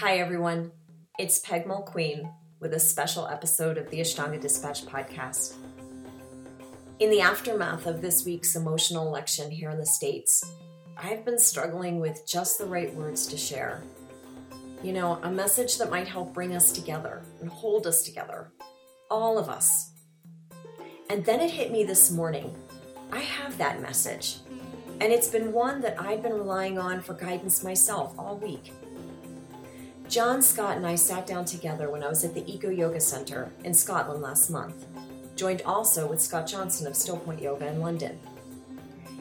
Hi, everyone. It's Peg Mulqueen with a special episode of the Ashtanga Dispatch podcast. In the aftermath of this week's emotional election here in the States, I've been struggling with just the right words to share. You know, a message that might help bring us together and hold us together, all of us. And then it hit me this morning. I have that message. And it's been one that I've been relying on for guidance myself all week. John Scott and I sat down together when I was at the Eco Yoga Center in Scotland last month, joined also with Scott Johnson of Still Point Yoga in London.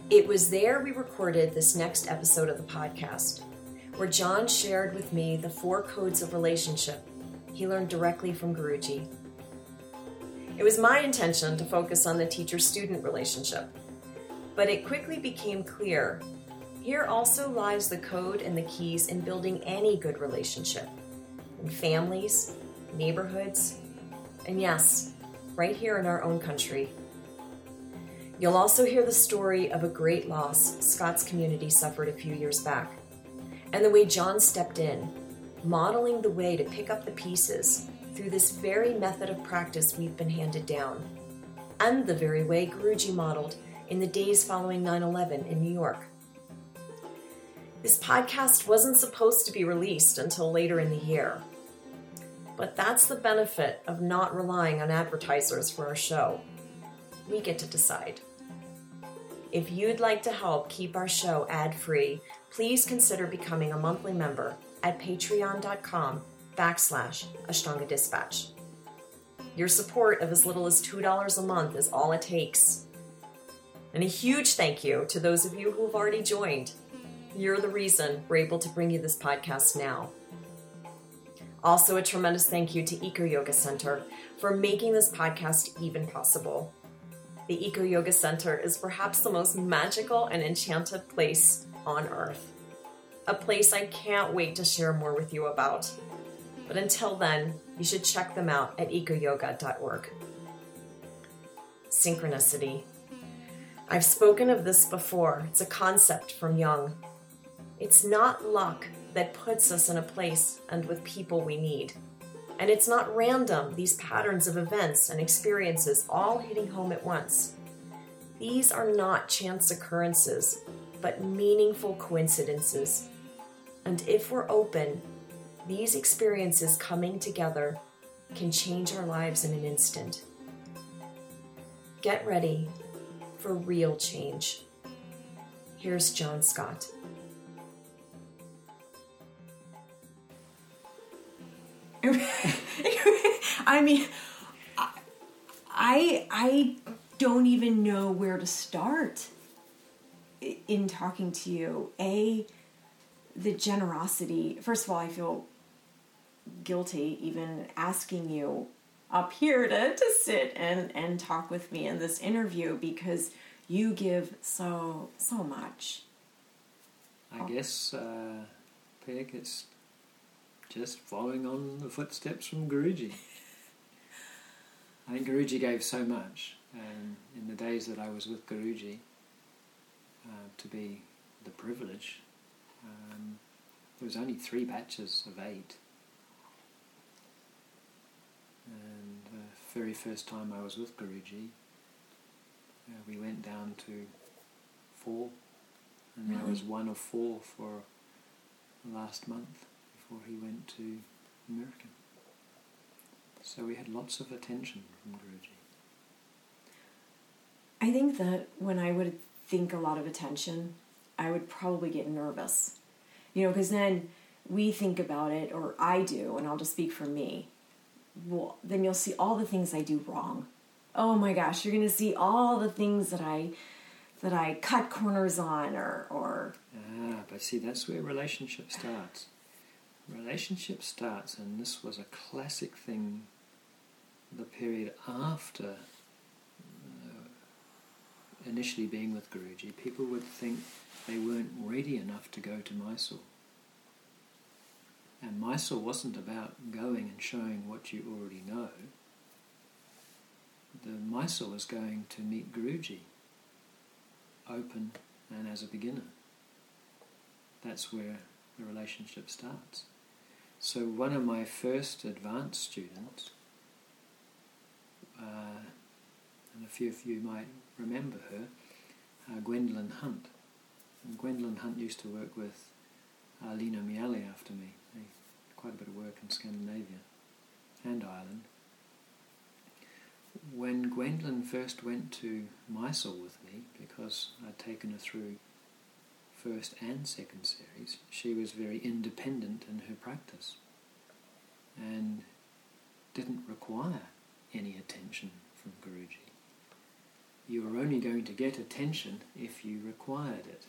It was there we recorded this next episode of the podcast, where John shared with me the four codes of relationship he learned directly from Guruji. It was my intention to focus on the teacher student relationship, but it quickly became clear here also lies the code and the keys in building any good relationship in families, neighborhoods, and yes, right here in our own country. You'll also hear the story of a great loss Scott's community suffered a few years back, and the way John stepped in, modeling the way to pick up the pieces through this very method of practice we've been handed down, and the very way Guruji modeled in the days following 9 11 in New York. This podcast wasn't supposed to be released until later in the year. But that's the benefit of not relying on advertisers for our show. We get to decide. If you'd like to help keep our show ad free, please consider becoming a monthly member at patreon.com backslash Ashtanga Dispatch. Your support of as little as $2 a month is all it takes. And a huge thank you to those of you who have already joined. You're the reason we're able to bring you this podcast now. Also, a tremendous thank you to Eco Yoga Center for making this podcast even possible. The Eco Yoga Center is perhaps the most magical and enchanted place on earth. A place I can't wait to share more with you about. But until then, you should check them out at ecoyoga.org. Synchronicity. I've spoken of this before. It's a concept from Jung. It's not luck that puts us in a place and with people we need. And it's not random, these patterns of events and experiences all hitting home at once. These are not chance occurrences, but meaningful coincidences. And if we're open, these experiences coming together can change our lives in an instant. Get ready for real change. Here's John Scott. I mean, I I don't even know where to start in talking to you. A the generosity. First of all, I feel guilty even asking you up here to, to sit and, and talk with me in this interview because you give so so much. I guess, uh, Peg, it's just following on the footsteps from Guruji. I think Guruji gave so much, and in the days that I was with Guruji, uh, to be the privilege, um, there was only three batches of eight. And the very first time I was with Guruji, uh, we went down to four, and Really? I was one of four for last month before he went to America. So we had lots of attention from Guruji. I think that when I would think a lot of attention, I would probably get nervous. You know, because then we think about it, or I do, and I'll just speak for me. Well, then you'll see all the things I do wrong. Oh my gosh, you're going to see all the things that I that I cut corners on, or or Ah, but see, that's where relationship starts. Relationship starts, and this was a classic thing. The period after uh, initially being with Guruji, people would think they weren't ready enough to go to Mysore. And Mysore wasn't about going and showing what you already know. The Mysore was going to meet Guruji, open and as a beginner that's where the relationship starts. So one of my first advanced students, uh, and a few of you might remember her, uh, Gwendolyn Hunt. And Gwendolyn Hunt used to work with uh, Lino Miele after me. They did quite a bit of work in Scandinavia and Ireland. When Gwendolyn first went to Mysore with me, because I'd taken her through first and second series, she was very independent in her practice and didn't require any attention from Guruji. You were only going to get attention if you required it.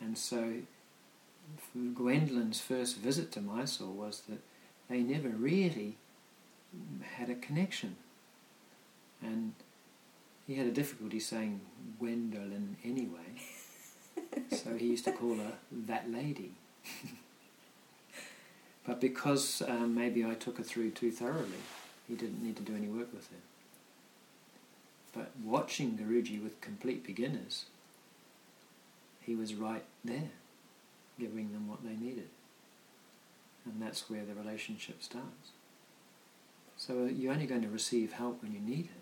And so Gwendolyn's first visit to Mysore was that they never really had a connection. And he had a difficulty saying Gwendolyn anyway, so he used to call her that lady. but because um, maybe I took her through too thoroughly, he didn't need to do any work with her. But watching Guruji with complete beginners, he was right there, giving them what they needed. And that's where the relationship starts. So uh, you're only going to receive help when you need it.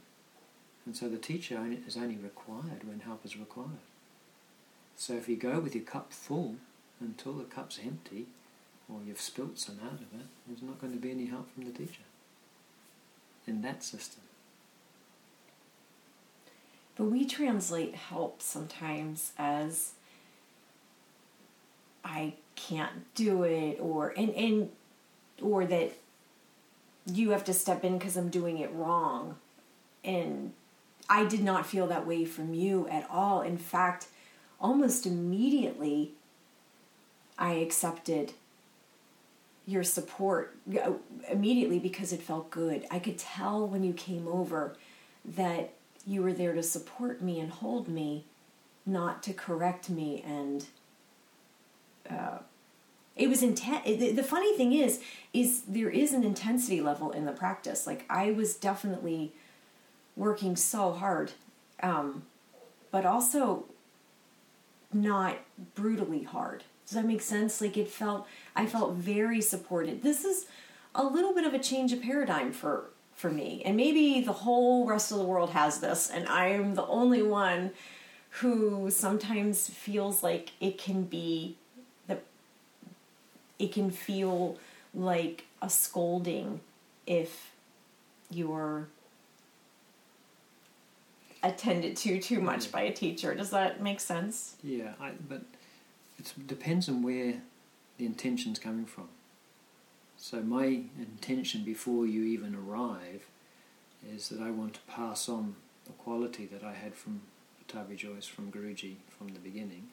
And so the teacher is only required when help is required. So if you go with your cup full until the cup's empty, or you've spilt some out of it, there's not going to be any help from the teacher in that system. But we translate help sometimes as I can't do it or and, and or that you have to step in because I'm doing it wrong. And I did not feel that way from you at all. In fact, almost immediately, I accepted your support immediately because it felt good. I could tell when you came over that you were there to support me and hold me, not to correct me and uh, it was intense. The funny thing is, is there is an intensity level in the practice. Like I was definitely working so hard, um, but also not brutally hard. Does that make sense? Like it felt, I felt very supported. This is a little bit of a change of paradigm for for me, and maybe the whole rest of the world has this, and I am the only one who sometimes feels like it can be the it can feel like a scolding if you're attended to too much by a teacher. Does that make sense? Yeah, I, but it depends on where the intention's coming from. So my intention before you even arrive is that I want to pass on the quality that I had from Pattabhi Jois, from Guruji, from the beginning.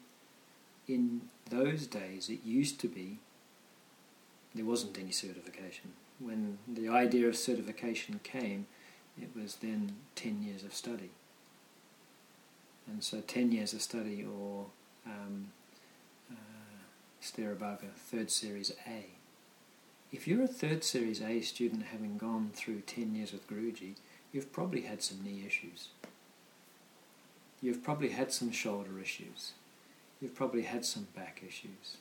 In those days, it used to be there wasn't any certification. When the idea of certification came, it was then 10 years of study. And so 10 years of study or um, uh, third series A. If you're a third series A student having gone through 10 years with Guruji, you've probably had some knee issues. You've probably had some shoulder issues. You've probably had some back issues.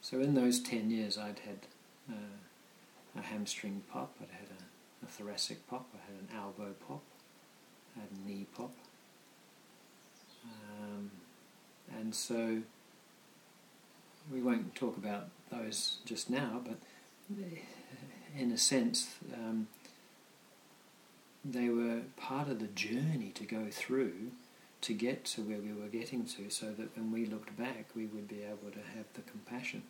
So in those 10 years, I'd had uh, a hamstring pop, I'd had a, a, thoracic pop, I had an elbow pop, I had a knee pop. Um, and so we won't talk about those just now, but in a sense, um, they were part of the journey to go through to get to where we were getting to so that when we looked back we would be able to have the compassion.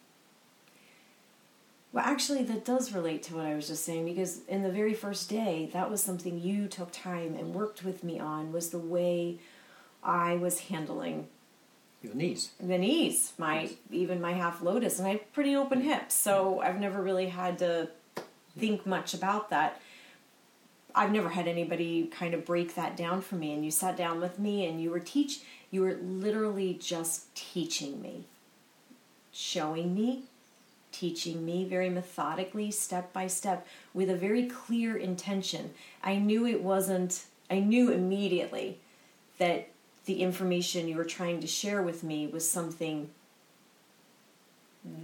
Well, actually, that does relate to what I was just saying because in the very first day, that was something you took time and worked with me on was the way I was handling your knees, the knees, my yes. even my half lotus, and I have pretty open mm-hmm. hips, so I've never really had to think much about that. I've never had anybody kind of break that down for me. And you sat down with me and you were teach you were literally just teaching me, showing me, teaching me very methodically, step by step, with a very clear intention. I knew it wasn't, I knew immediately that the information you were trying to share with me was something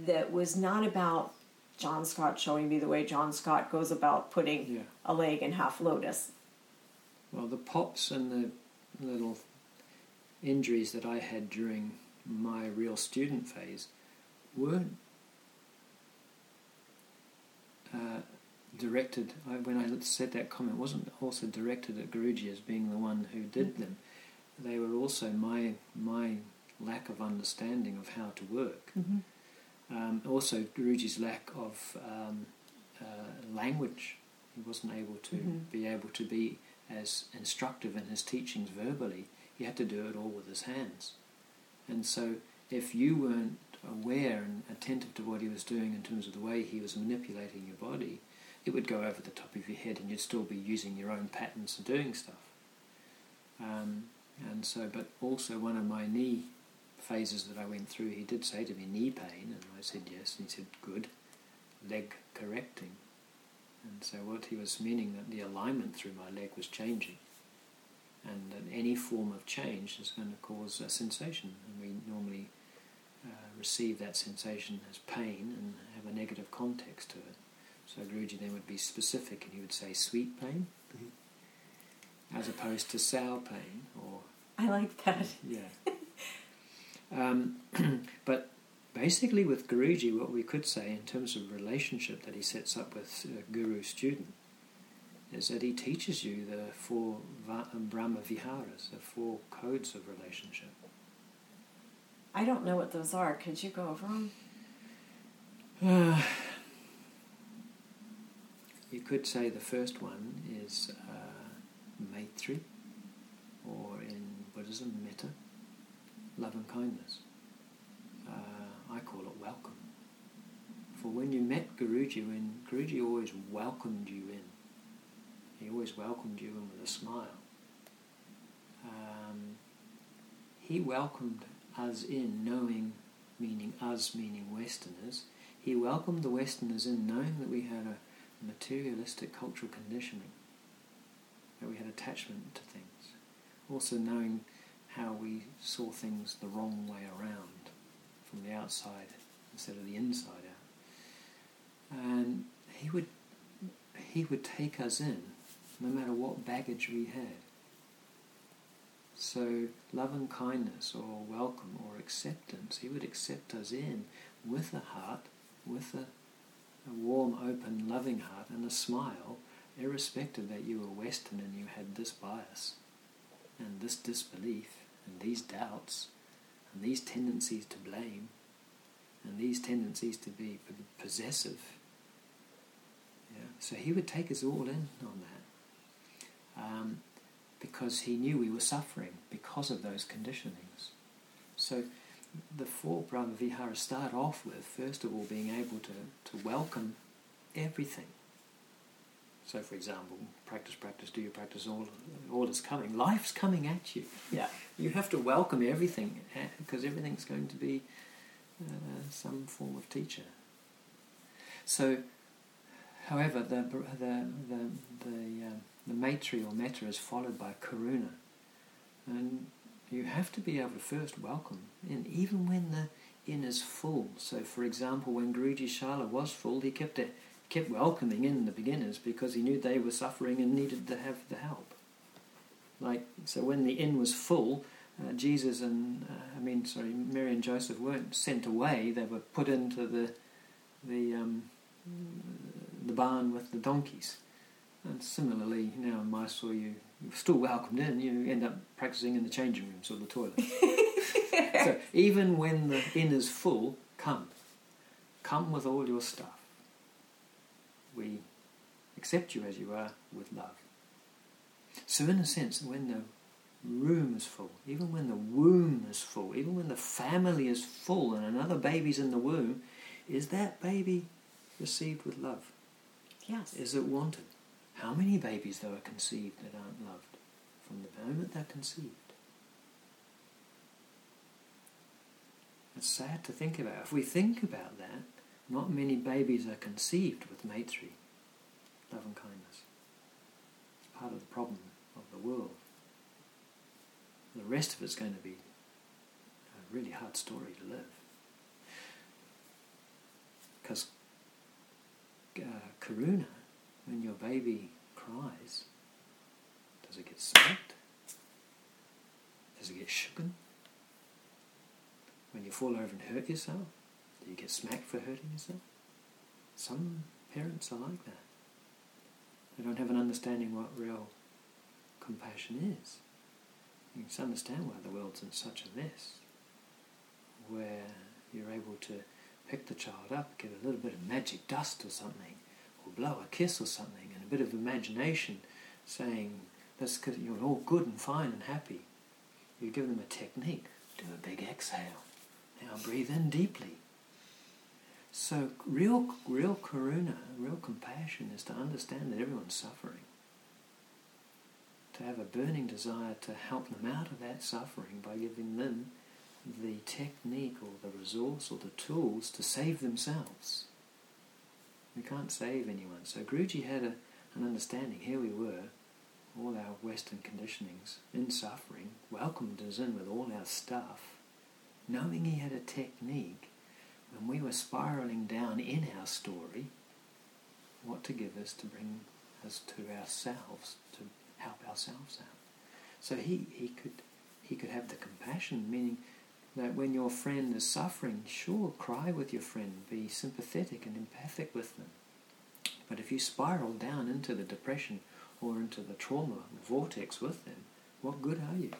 that was not about John Scott showing me the way John Scott goes about putting Yeah. a leg in half lotus. Well, the pops and the little injuries that I had during my real student phase weren't uh, directed. I, when I said that comment, wasn't also directed at Guruji as being the one who did them. They were also my my lack of understanding of how to work. Um, also, Guruji's lack of um, uh, language. He wasn't able to Mhm. be able to be as instructive in his teachings verbally. He had to do it all with his hands. And so, if you weren't aware and attentive to what he was doing in terms of the way he was manipulating your body, it would go over the top of your head and you'd still be using your own patterns and doing stuff. Um, and so, but also one of my knee phases that I went through, he did say to me, knee pain, and I said yes, and he said, good, leg correcting. And so what he was meaning that the alignment through my leg was changing. And that any form of change is going to cause a sensation, and we normally uh, receive that sensation as pain and have a negative context to it. So Guruji then would be specific, and he would say sweet pain, as opposed to sour pain or I like that. yeah. um, but basically, with Guruji, what we could say in terms of relationship that he sets up with uh, guru student is that he teaches you the four va- Brahma Viharas, the four codes of relationship. I don't know what those are. Could you go over them? you could say the first one is uh, Maitri, Buddhism, Metta, love and kindness. Uh, I call it welcome. For when you met Guruji, when Guruji always welcomed you in, he always welcomed you in with a smile. Um, he welcomed us in, knowing, meaning us, meaning Westerners. He welcomed the Westerners in, knowing that we had a materialistic cultural conditioning, that we had attachment to things. Also knowing how we saw things the wrong way around, from the outside instead of the inside out. And he would he would take us in, no matter what baggage we had. So love and kindness, or welcome, or acceptance, he would accept us in with a heart, with a a warm, open, loving heart and a smile, irrespective that you were Western and you had this bias and this disbelief and these doubts and these tendencies to blame and these tendencies to be possessive. Yeah. So he would take us all in on that um, because he knew we were suffering because of those conditionings. So the four Brahma Viharas start off with, first of all, being able to, to welcome everything. So, for example, practice, practice, do your practice, all, all is coming. Life's coming at you. Yeah. You have to welcome everything eh, because everything's going to be uh, some form of teacher. So, however, the, the, the, the, the Maitri or Metta is followed by Karuna. And you have to be able to first welcome in, even when the inn is full. So, for example, when Guruji Shala was full, he kept it, kept welcoming in the beginners because he knew they were suffering and needed to have the help. Like so, when the inn was full, uh, Jesus and uh, I mean, sorry, Mary and Joseph weren't sent away; they were put into the the um, the barn with the donkeys. And similarly, now in Mysore, you you're still welcomed in. You end up practicing in the changing rooms or the toilet. so even when the inn is full, come, come with all your stuff. We accept you as you are with love. So, in a sense, when the room is full, even when the womb is full, even when the family is full and another baby's in the womb, is that baby received with love? Yes. Is it wanted? How many babies, though, are conceived that aren't loved from the moment they're conceived? It's sad to think about. If we think about that, not many babies are conceived with Maitri, love and kindness. It's part of the problem of the world. The rest of it's going to be a really hard story to live. Because uh, karuna, when your baby cries, does it get smacked? Does it get shooken? When you fall over and hurt yourself, do you get smacked for hurting yourself? Some parents are like that. They don't have an understanding what real compassion is. You can understand why the world's in such a mess, where you're able to pick the child up, give a little bit of magic dust or something, or blow a kiss or something, and a bit of imagination saying, that's because you're all good and fine and happy. You give them a technique. Do a big exhale. Now breathe in deeply. So real, real karuna, real compassion is to understand that everyone's suffering. To have a burning desire to help them out of that suffering by giving them the technique or the resource or the tools to save themselves. We can't save anyone. So Guruji had a, an understanding. Here we were, all our Western conditionings in suffering, welcomed us in with all our stuff, knowing he had a technique when we were spiraling down in our story, what to give us to bring us to ourselves, to help ourselves out. So he, he could he could have the compassion, meaning that when your friend is suffering, sure, cry with your friend, be sympathetic and empathic with them. But if you spiral down into the depression or into the trauma vortex with them, what good are you?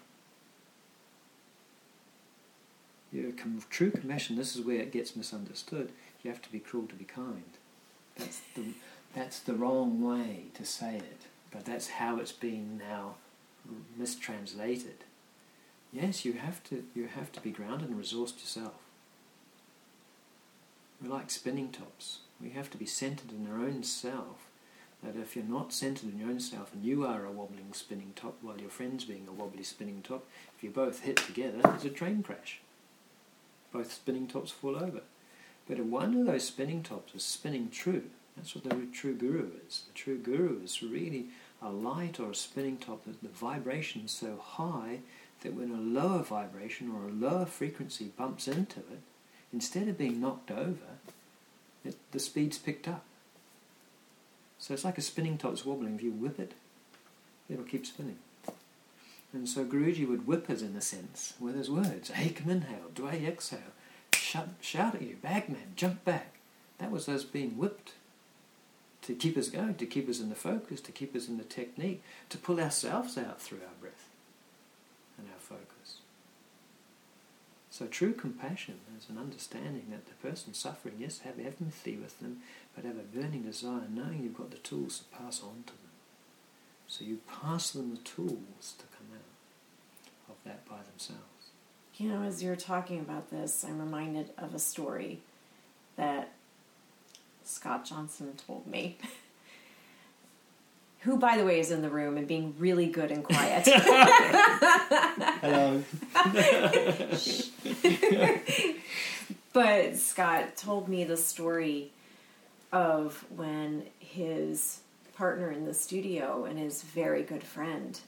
True compassion, this is where it gets misunderstood. You have to be cruel to be kind. That's the, that's the wrong way to say it, but that's how it's been now mistranslated. Yes, you have to, you have to be grounded and resourced yourself. We're like spinning tops. We have to be centered in our own self. That if you're not centered in your own self and you are a wobbling spinning top while your friend's being a wobbly spinning top, if you both hit together, there's a train crash both spinning tops fall over. But if one of those spinning tops is spinning true, that's what the true guru is. The true guru is really a light or a spinning top that the vibration is so high that when a lower vibration or a lower frequency bumps into it, instead of being knocked over, it, the speed's picked up. So it's like a spinning top that's wobbling. If you whip it, it'll keep spinning. And so Guruji would whip us in a sense with his words. Ekam inhale, dway exhale. Shout, shout at you, bagman, jump back. That was us being whipped to keep us going, to keep us in the focus, to keep us in the technique, to pull ourselves out through our breath and our focus. So true compassion is an understanding that the person suffering, yes, have empathy with them, but have a burning desire, knowing you've got the tools to pass on to them. So you pass them the tools to that by themselves. You know, as you're talking about this, I'm reminded of a story that Scott Johnson told me. Who, by the way, is in the room and being really good and quiet. Hello. but Scott told me the story of when his partner in the studio and his very good friend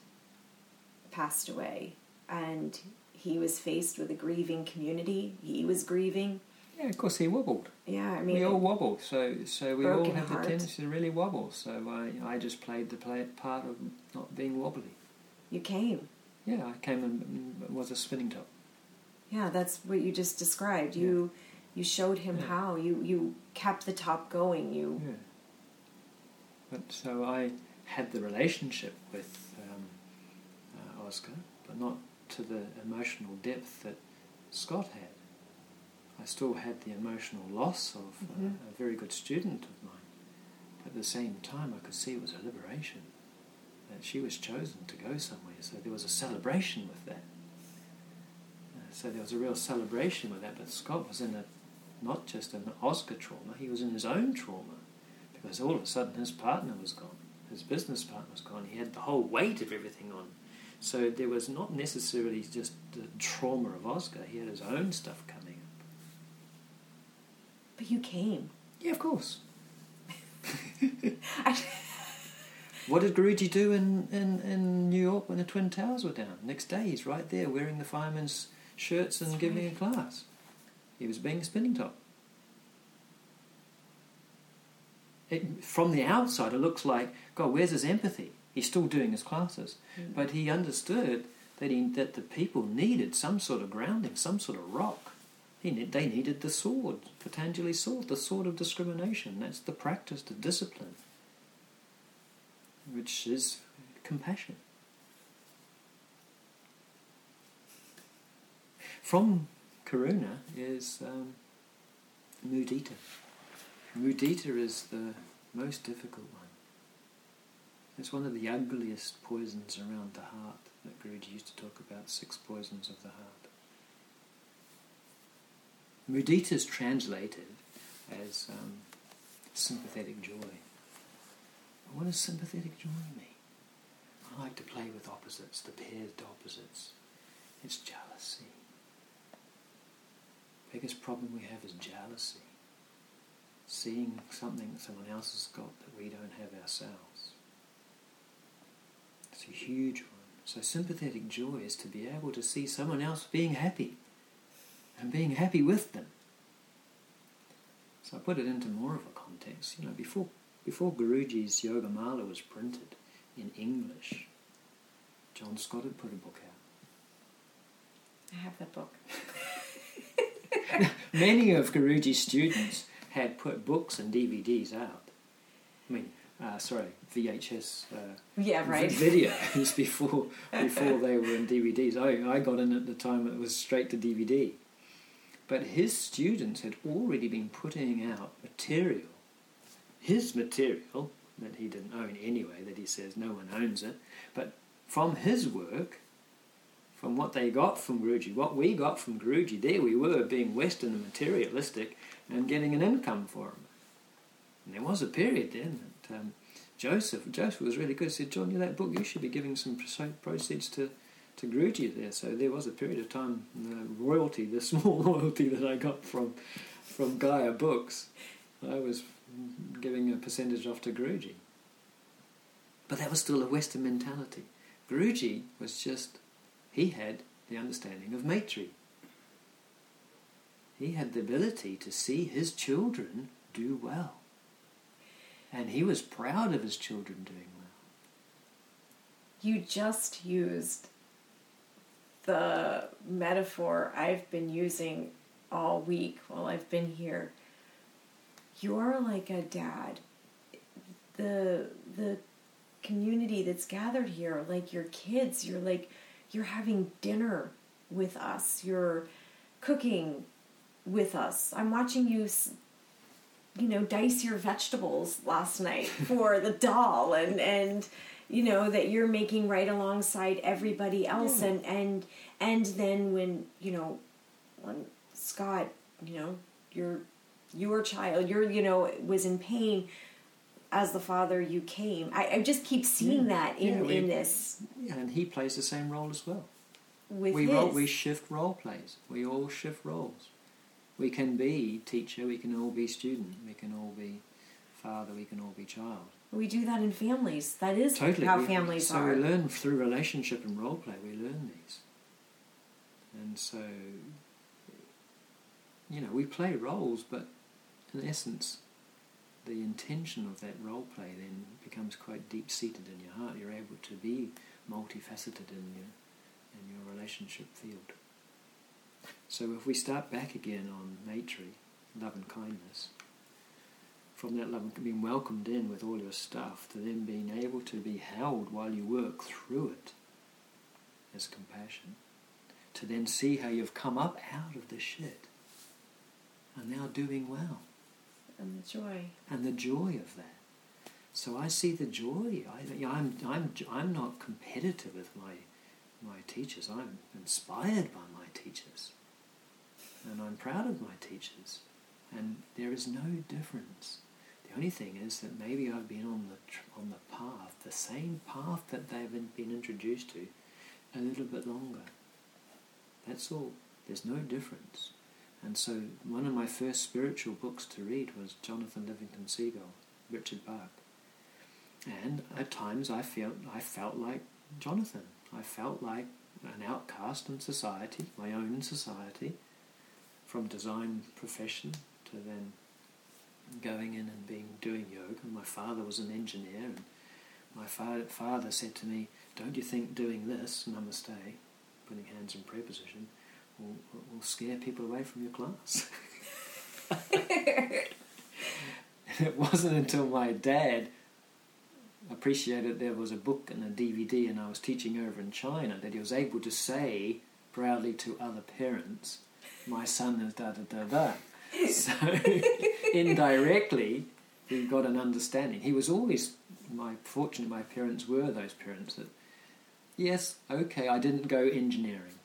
passed away and he was faced with a grieving community. He was grieving. Yeah, of course he wobbled. Yeah, I mean we all wobble, so so we all have heart. the tendency to really wobble. So I, I just played the play, part of not being wobbly. You came. Yeah, I came and was a spinning top. Yeah, that's what you just described. You yeah. you showed him yeah. how. You you kept the top going. You. Yeah. But so I had the relationship with um, uh, Oscar, but not to the emotional depth that Scott had. I still had the emotional loss of uh, mm-hmm. a very good student of mine. But at the same time, I could see it was a liberation. That she was chosen to go somewhere, so there was a celebration with that. Uh, so there was a real celebration with that. But Scott was in a not just an Oscar trauma, he was in his own trauma because all of a sudden his partner was gone, his business partner was gone. He had the whole weight of everything on so there was not necessarily just the trauma of Oscar, he had his own stuff coming up. But you came. Yeah, of course. what did Guruji do in, in, in New York when the Twin Towers were down? Next day, he's right there wearing the fireman's shirts and That's giving right. a class. He was being a spinning top. it, from the outside, it looks like, God, where's his empathy? He's still doing his classes. Mm. But he understood that, he, that the people needed some sort of grounding, some sort of rock. He they needed the sword, Patanjali's sword, the sword of discrimination. That's the practice, the discipline, which is compassion. From Karuna is um, mudita. Mudita is the most difficult one. It's one of the ugliest poisons around the heart that Guruji used to talk about, six poisons of the heart. Mudita is translated as um, sympathetic joy. What does sympathetic joy mean? I like to play with opposites, the paired opposites. It's jealousy. Biggest problem we have is jealousy. Seeing something that someone else has got that we don't have ourselves. It's a huge one. So sympathetic joy is to be able to see someone else being happy and being happy with them. So I put it into more of a context. You know, before before Guruji's Yoga Mala was printed in English, John Scott had put a book out. I have that book. Many of Guruji's students had put books and DVDs out. I mean, uh, sorry, VHS uh, Yeah, right. vi- videos before before they were in DVDs. I, I got in at the time it was straight to DVD. But his students had already been putting out material, his material that he didn't own anyway, that he says no one owns it, but from his work, from what they got from Guruji, what we got from Guruji, there we were being Western and materialistic and getting an income for him. And there was a period then um, Joseph, Joseph was really good. He said, John, you that book, you should be giving some proceeds to, to Guruji there. So there was a period of time, the royalty, the small royalty that I got from, from Gaia Books, I was giving a percentage off to Guruji. But that was still a Western mentality. Guruji was just, he had the understanding of Maitri. He had the ability to see his children do well. And he was proud of his children doing well. You just used the metaphor I've been using all week while I've been here. You're like a dad. The the community that's gathered here, like your kids, you're like you're having dinner with us. You're cooking with us. I'm watching you you know dice your vegetables last night for the dal and and you know that you're making right alongside everybody else and and and then when you know when Scott you know your your child your you know was in pain as the father you came I, I just keep seeing Yeah. that in Yeah, we- in this Yeah, and he plays the same role as well. with we his role, we shift role plays. We all shift roles. We can be teacher. We can all be student. We can all be father. We can all be child. we do that in families that is Totally. how we- families so are So we learn through relationship and role play. We learn these, and so you know we play roles, but in essence, the intention of that role play then becomes quite deep seated in your heart. You're able to be multifaceted in your in your relationship field. So if we start back again on Maitri, love and kindness, from that love and being welcomed in with all your stuff, to then being able to be held while you work through it as compassion, to then see how you've come up out of the shit and now doing well and the joy and the joy of that. So I see the joy. I, I'm, I'm, I'm not competitive with my, my teachers. I'm inspired by my teachers. And I'm proud of my teachers. And there is no difference. The only thing is that maybe I've been on the, on the path, the same path that they've been, been introduced to, a little bit longer. That's all. There's no difference. And so one of my first spiritual books to read was Jonathan Livingston Seagull, Richard Bach. And at times I felt I felt like Jonathan. I felt like an outcast in society, my own society, from design profession to then going in and being doing yoga. And my father was an engineer, and my fa- father said to me, "Don't you think doing this namaste, putting hands in prayer position, will, will scare people away from your class?" it wasn't until my dad appreciated there was a book and a DVD and I was teaching over in China that he was able to say proudly to other parents, my son is da da da da. So indirectly, he got an understanding. He was always, my fortunately, my parents were those parents that, yes, okay, I didn't go engineering.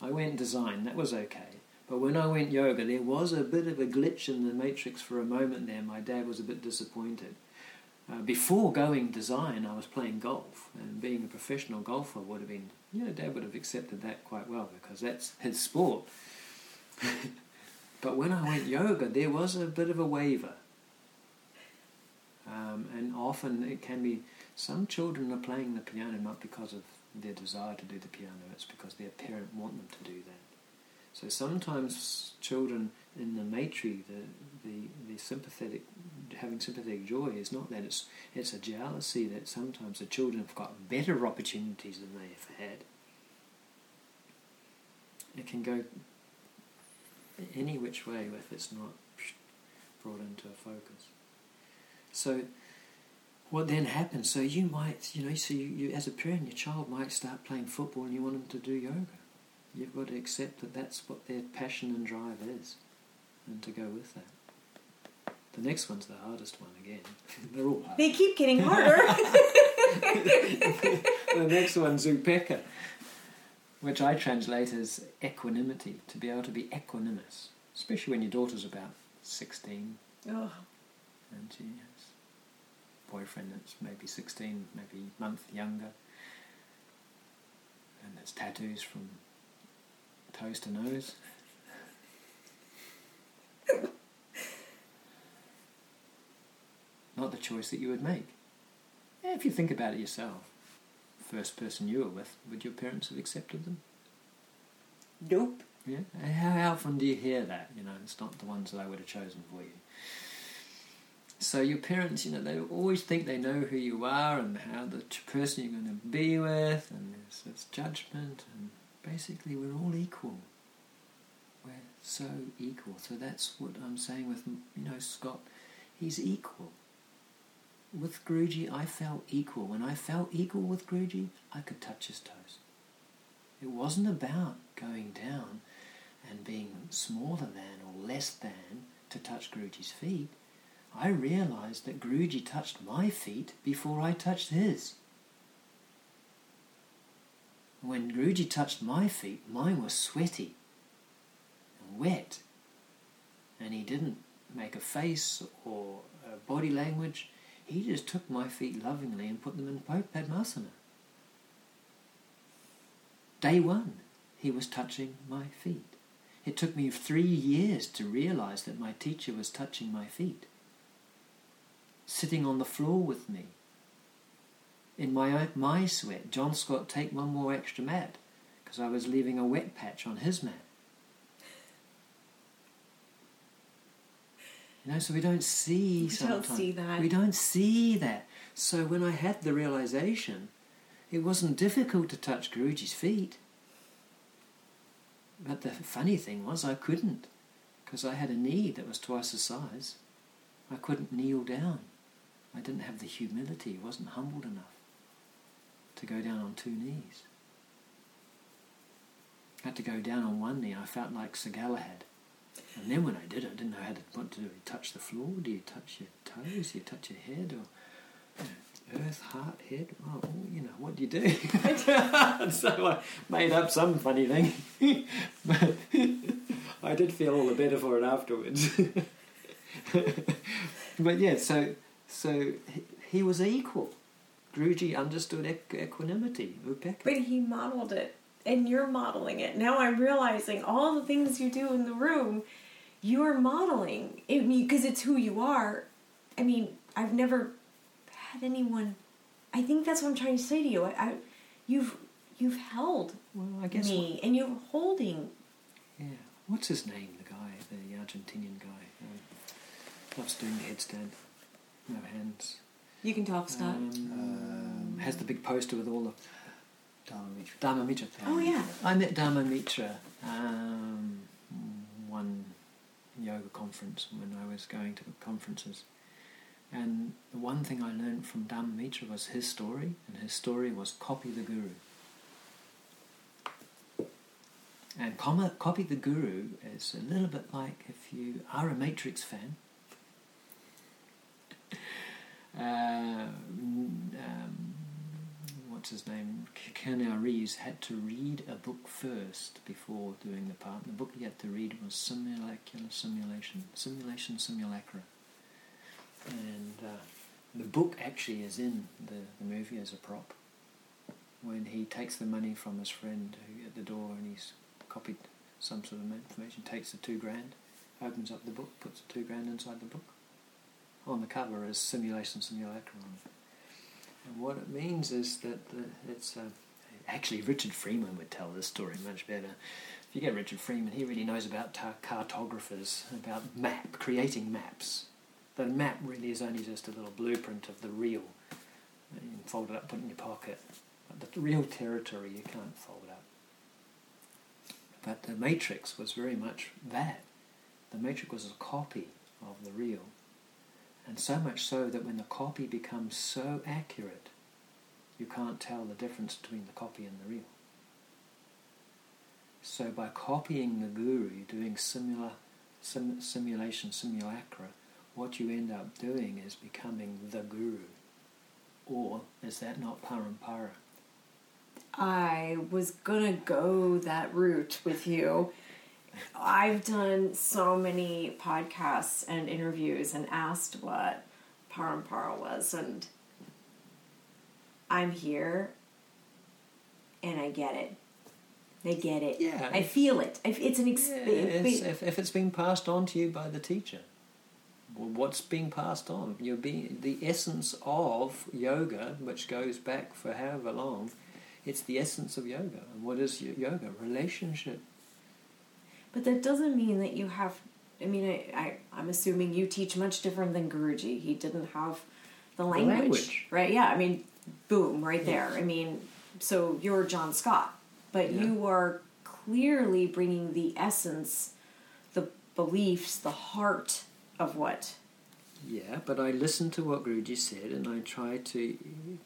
I went design, that was okay. But when I went yoga, there was a bit of a glitch in the matrix for a moment there. My dad was a bit disappointed. Uh, before going design, I was playing golf, and being a professional golfer would have been, yeah, Dad would have accepted that quite well because that's his sport. But when I went yoga, there was a bit of a waver. Um, and often it can be some children are playing the piano not because of their desire to do the piano, it's because their parent want them to do that. So sometimes children in the matri, the, the, the sympathetic, having sympathetic joy is not that, it's, it's a jealousy that sometimes the children have got better opportunities than they have had. It can go any which way if it's not brought into a focus. So what then happens? So you might, you know, so you, you as a parent, your child might start playing football and you want them to do yoga. You've got to accept that that's what their passion and drive is, and to go with that. The next one's the hardest one again. They're all hard. They keep getting harder. the next one's upekkha, which I translate as equanimity, to be able to be equanimous, especially when your daughter's about 16 oh, and she has a boyfriend that's maybe 16, maybe a month younger, and there's tattoos from toes to nose. Not the choice that you would make. Yeah, if you think about it yourself, first person you were with, would your parents have accepted them? nope. Yeah. How often do you hear that? You know, it's not the ones that I would have chosen for you. So your parents, you know, they always think they know who you are and how the person you're going to be with, and there's this judgment, and basically we're all equal. We're so equal. So that's what I'm saying with, you know, Scott. He's equal. With Guruji, I felt equal. When I felt equal with Guruji, I could touch his toes. It wasn't about going down and being smaller than or less than to touch Guruji's feet. I realized that Guruji touched my feet before I touched his. When Guruji touched my feet, mine were sweaty and wet. And he didn't make a face or a body language. He just took my feet lovingly and put them in Padmasana. Day one, he was touching my feet. It took me three years to realize that my teacher was touching my feet, sitting on the floor with me. In my, my sweat, John Scott, take one more extra mat because I was leaving a wet patch on his mat. You know, so we don't see We don't sometimes. see that. We don't see that. So when I had the realization, it wasn't difficult to touch Guruji's feet. But the funny thing was, I couldn't, because I had a knee that was twice the size. I couldn't kneel down. I didn't have the humility, wasn't humbled enough to go down on two knees. I had to go down on one knee. I felt like Sir Galahad. And then when I did it, I didn't know how to, what to do. You touch the floor? Do you touch your toes? Do you touch your head? Or earth, heart, head? Oh, oh, you know, what do you do? so I made up some funny thing. but I did feel all the better for it afterwards. but yeah, so so he, was equal. Guruji understood equ- equanimity, upekkha. But he modeled it, and you're modeling it. Now I'm realizing all the things you do in the room, you are modeling. It because it's who you are. I mean, I've never had anyone. I think that's what I'm trying to say to you. I, I you've you've held Well, I guess. me, and you're holding. Yeah. What's his name? The guy, the Argentinian guy. Um, Loves doing the headstand. No hands. You can talk, Scott. Um, has the big poster with all the Dharma Mitra. Dharma Mitra. oh yeah. I met Dharma Mitra um, one yoga conference when I was going to the conferences. And the one thing I learned from Dharma Mitra was his story, and his story was copy the guru. And copy the guru is a little bit like if you are a Matrix fan. Uh, um, what's his name? Keanu Reeves had to read a book first before doing the part. The book he had to read was Simulacular Simulation, Simulation Simulacra. And uh, the book actually is in the, the movie as a prop. When he takes the money from his friend who, at the door and he's copied some sort of information, takes the two grand, opens up the book, puts the two grand inside the book. On the cover is Simulation Simulacra on it. What it means is that the, it's uh, actually Richard Freeman would tell this story much better. If you get Richard Freeman, he really knows about cartographers, about map, creating maps. The map really is only just a little blueprint of the real. You can fold it up, put it in your pocket. But the real territory you can't fold up. But the Matrix was very much that. The Matrix was a copy of the real. And so much so that when the copy becomes so accurate, you can't tell the difference between the copy and the real. So by copying the guru, doing similar sim, simulation, simulacra, what you end up doing is becoming the guru. Or is that not parampara? I was gonna go that route with you. I've done so many podcasts and interviews and asked what Parampara was, and I'm here and I get it. I get it. Yeah. I feel it. It's an Yeah, experience. it's- if, if it's been passed on to you by the teacher, what's being passed on? You're being the essence of yoga, which goes back for however long. It's the essence of yoga. And what is yoga? Relationship. But that doesn't mean that you have. I mean, I, I I'm assuming you teach much different than Guruji. He didn't have the language, language. right? Yeah, I mean, boom, right there. I mean, so you're John Scott, but Yeah. you are clearly bringing the essence, the beliefs, the heart of what. Yeah, but I listen to what Guruji said and I try to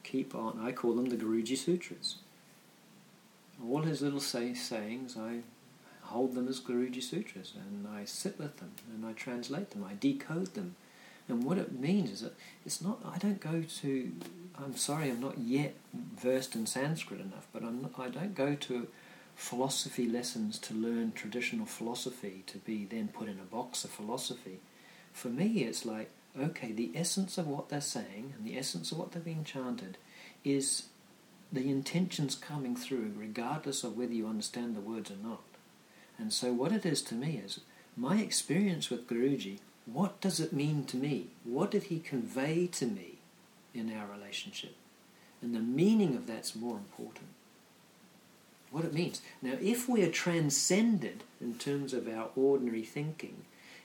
keep on. I call them the Guruji Sutras. All his little say, sayings, I hold them as Guruji Sutras and I sit with them and I translate them, I decode them. And what it means is that it's not, I don't go to, I'm sorry, I'm not yet versed in Sanskrit enough, but I'm not, I don't go to philosophy lessons to learn traditional philosophy to be then put in a box of philosophy. For me, it's like, okay, the essence of what they're saying and the essence of what they're being chanted is the intentions coming through, regardless of whether you understand the words or not. And so, what it is to me is my experience with Guruji. What does it mean to me? What did he convey to me in our relationship? And the meaning of that's more important. What it means. Now, if we are transcended in terms of our ordinary thinking,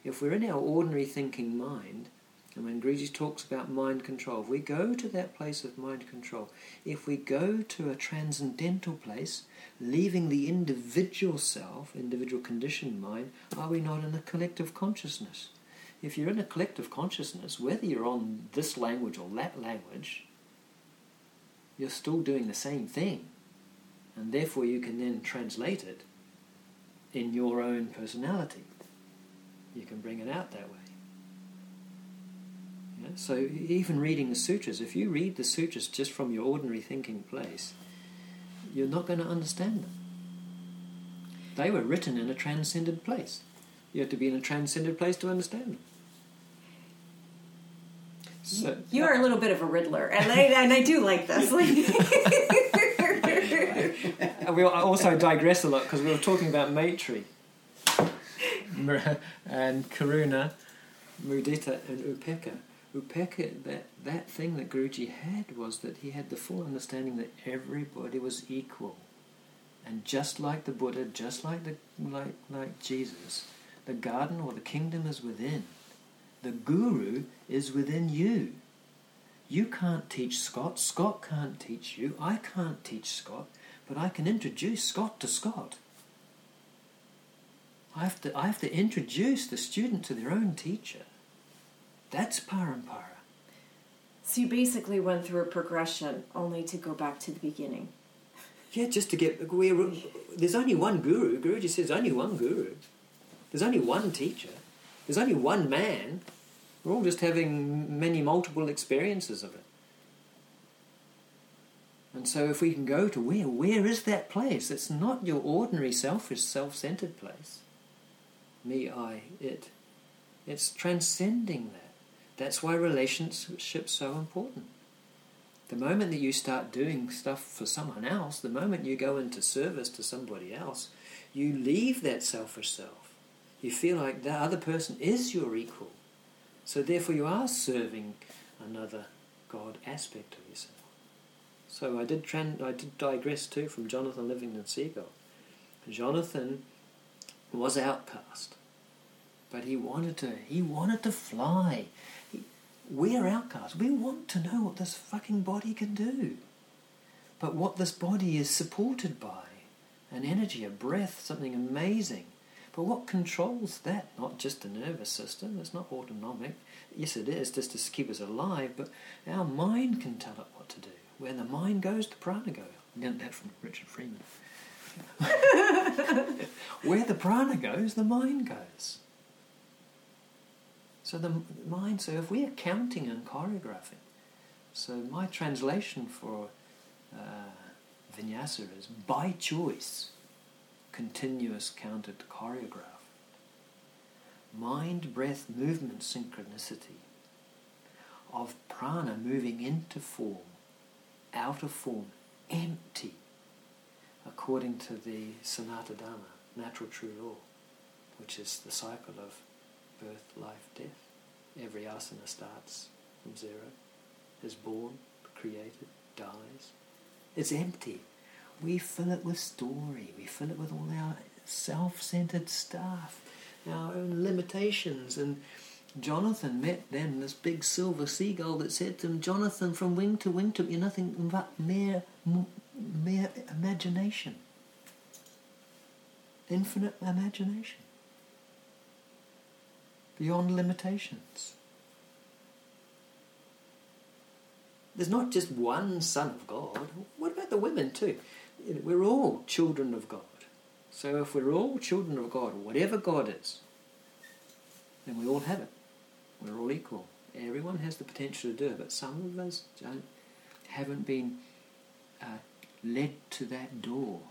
if we're in our ordinary thinking mind, and when Guruji talks about mind control, if we go to that place of mind control, if we go to a transcendental place, leaving the individual self, individual conditioned mind, are we not in a collective consciousness? If you're in a collective consciousness, whether you're on this language or that language, you're still doing the same thing. And therefore, you can then translate it in your own personality. You can bring it out that way. Yeah? So, even reading the sutras, if you read the sutras just from your ordinary thinking place, you're not going to understand them. They were written in a transcended place. You have to be in a transcended place to understand them. So, You are a little bit of a riddler, and I and I do like this. And we also digress a lot because we were talking about Maitri and Karuna, Mudita, and Upekkha. Upekkha, that, that thing that Guruji had was that he had the full understanding that everybody was equal. And just like the Buddha, just like, the, like, like Jesus, the garden or the kingdom is within. The guru is within you. You can't teach Scott, Scott can't teach you, I can't teach Scott, but I can introduce Scott to Scott. I have to, I have to introduce the student to their own teacher. That's parampara. So you basically went through a progression only to go back to the beginning. Yeah, just to get. We're, there's only one guru. Guruji says only one guru. There's only one teacher. There's only one man. We're all just having many multiple experiences of it. And so if we can go to where, where is that place? It's not your ordinary selfish, self-centered place. Me, I, it. It's transcending that. That's why relationship's are so important. The moment that you start doing stuff for someone else, the moment you go into service to somebody else, you leave that selfish self. You feel like the other person is your equal. So therefore you are serving another God aspect of yourself. So I did I did digress too from Jonathan Livingston Seagull. Jonathan was outcast, but he wanted to he wanted to fly. He, we're outcasts. We want to know what this fucking body can do. But what this body is supported by an energy, a breath, something amazing. But what controls that? Not just the nervous system, it's not autonomic. Yes, it is, just to keep us alive, but our mind can tell it what to do. Where the mind goes, the prana goes. I learned that from Richard Freeman. Where the prana goes, the mind goes. So the mind, so if we are counting and choreographing, so my translation for uh, vinyasa is by choice, continuous counted choreograph. Mind, breath, movement, synchronicity of prana moving into form out of form, empty, according to the Sanatana Dharma, natural true law, which is the cycle of birth, life, death. Every asana starts from zero, is born, created, dies. It's empty. We fill it with story, we fill it with all our self centered stuff, our own limitations and Jonathan met then this big silver seagull that said to him, Jonathan, from wing to wing took you nothing but mere, mere imagination. Infinite imagination. Beyond limitations. There's not just one son of God. What about the women too? We're all children of God. So if we're all children of God, whatever God is, then we all have it. We're all equal. Everyone has the potential to do it, but some of us haven't been uh, led to that door.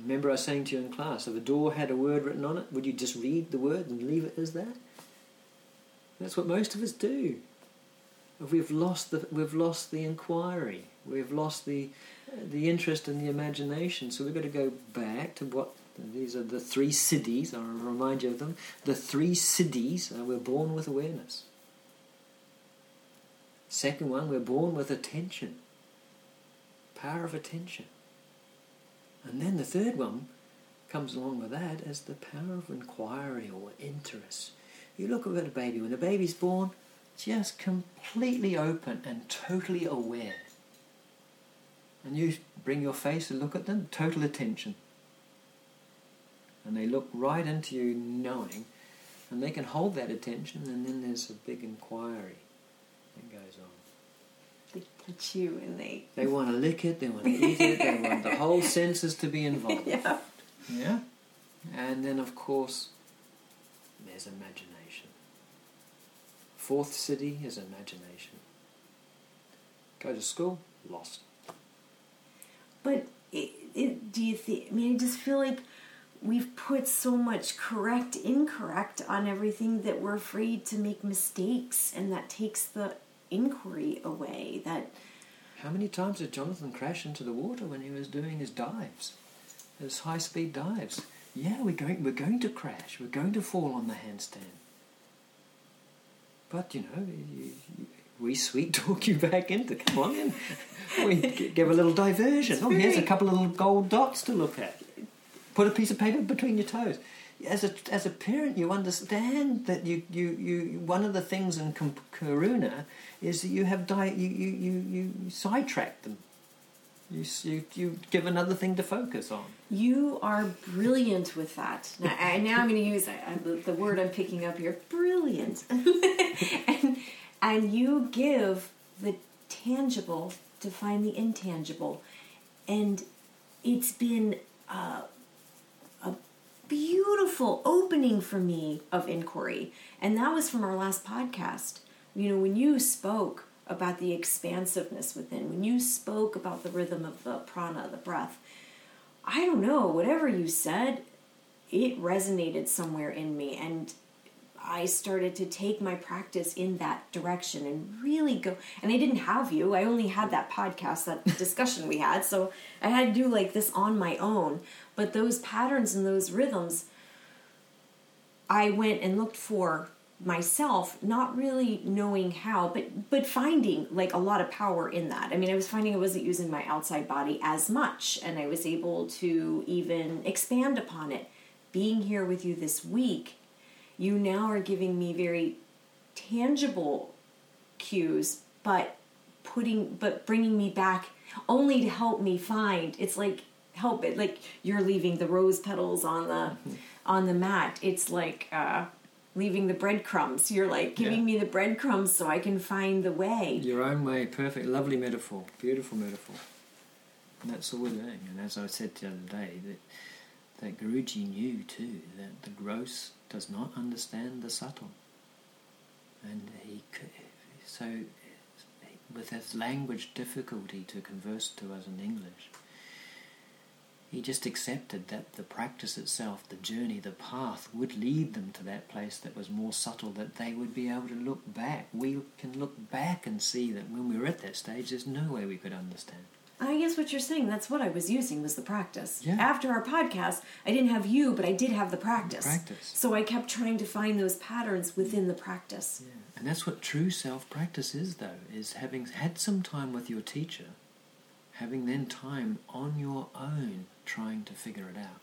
Remember, I was saying to you in class, if a door had a word written on it, would you just read the word and leave it as that? That's what most of us do. We've lost the, we've lost the inquiry. We've lost the, the interest and the imagination. So we've got to go back to what these are the three siddhis, I'll remind you of them. The three siddhis, uh, we're born with awareness. Second one, we're born with attention. Power of attention. And then the third one comes along with that as the power of inquiry or interest. You look at a baby, when a baby's born, just completely open and totally aware. And you bring your face and look at them, total attention and they look right into you knowing, and they can hold that attention, and then there's a big inquiry. They you and they. They want to lick it, they want to eat it, they want the whole senses to be involved. yeah. Yeah? And then, of course, there's imagination. Fourth siddhi is imagination. Go to school, lost. But it, it, do you think? I mean, I just feel like we've put so much correct, incorrect on everything that we're afraid to make mistakes, and that takes the inquiry away. That how many times did Jonathan crash into the water when he was doing his dives, his high-speed dives? Yeah, we're going, we're going to crash. We're going to fall on the handstand. But you know, you, you, we sweet talk you back into. Come on in. We give a little diversion. oh, here's a couple of little gold dots to look at. Put a piece of paper between your toes. As a as a parent, you understand that you you, you one of the things in karuna is that you have di- you, you, you, you sidetrack them. You, you you give another thing to focus on. You are brilliant with that. Now, I, now I'm going to use I, the, word I'm picking up here. Brilliant, and and you give the tangible to find the intangible, and it's been uh, beautiful opening for me of inquiry, and that was from our last podcast. You know, when you spoke about the expansiveness within, when you spoke about the rhythm of the prana, the breath, I don't know, whatever you said, it resonated somewhere in me. And I started to take my practice in that direction and really go. And I didn't have you, I only had that podcast, that discussion we had. So I had to do like this on my own. But those patterns and those rhythms, I went and looked for myself not really knowing how but but finding like a lot of power in that i mean i was finding i wasn't using my outside body as much and i was able to even expand upon it being here with you this week you now are giving me very tangible cues but putting but bringing me back only to help me find it's like help it like you're leaving the rose petals on the on the mat it's like uh leaving the breadcrumbs. You're like giving Yeah. me the breadcrumbs so I can find the way. Your own way, perfect, lovely metaphor, beautiful metaphor. And that's all we're doing. And as I said the other day, that that Guruji knew too that the gross does not understand the subtle, and he so with his language difficulty to converse to us in English. He just accepted that the practice itself, the journey, the path would lead them to that place that was more subtle, that they would be able to look back. We can look back and see that when we were at that stage, there's no way we could understand. I guess what you're saying, that's what I was using was the practice. Yeah. After our podcast, I didn't have you, but I did have the practice. Practice. So I kept trying to find those patterns within the practice. Yeah. And that's what true self practice is, though, is having had some time with your teacher, having then time on your own trying to figure it out.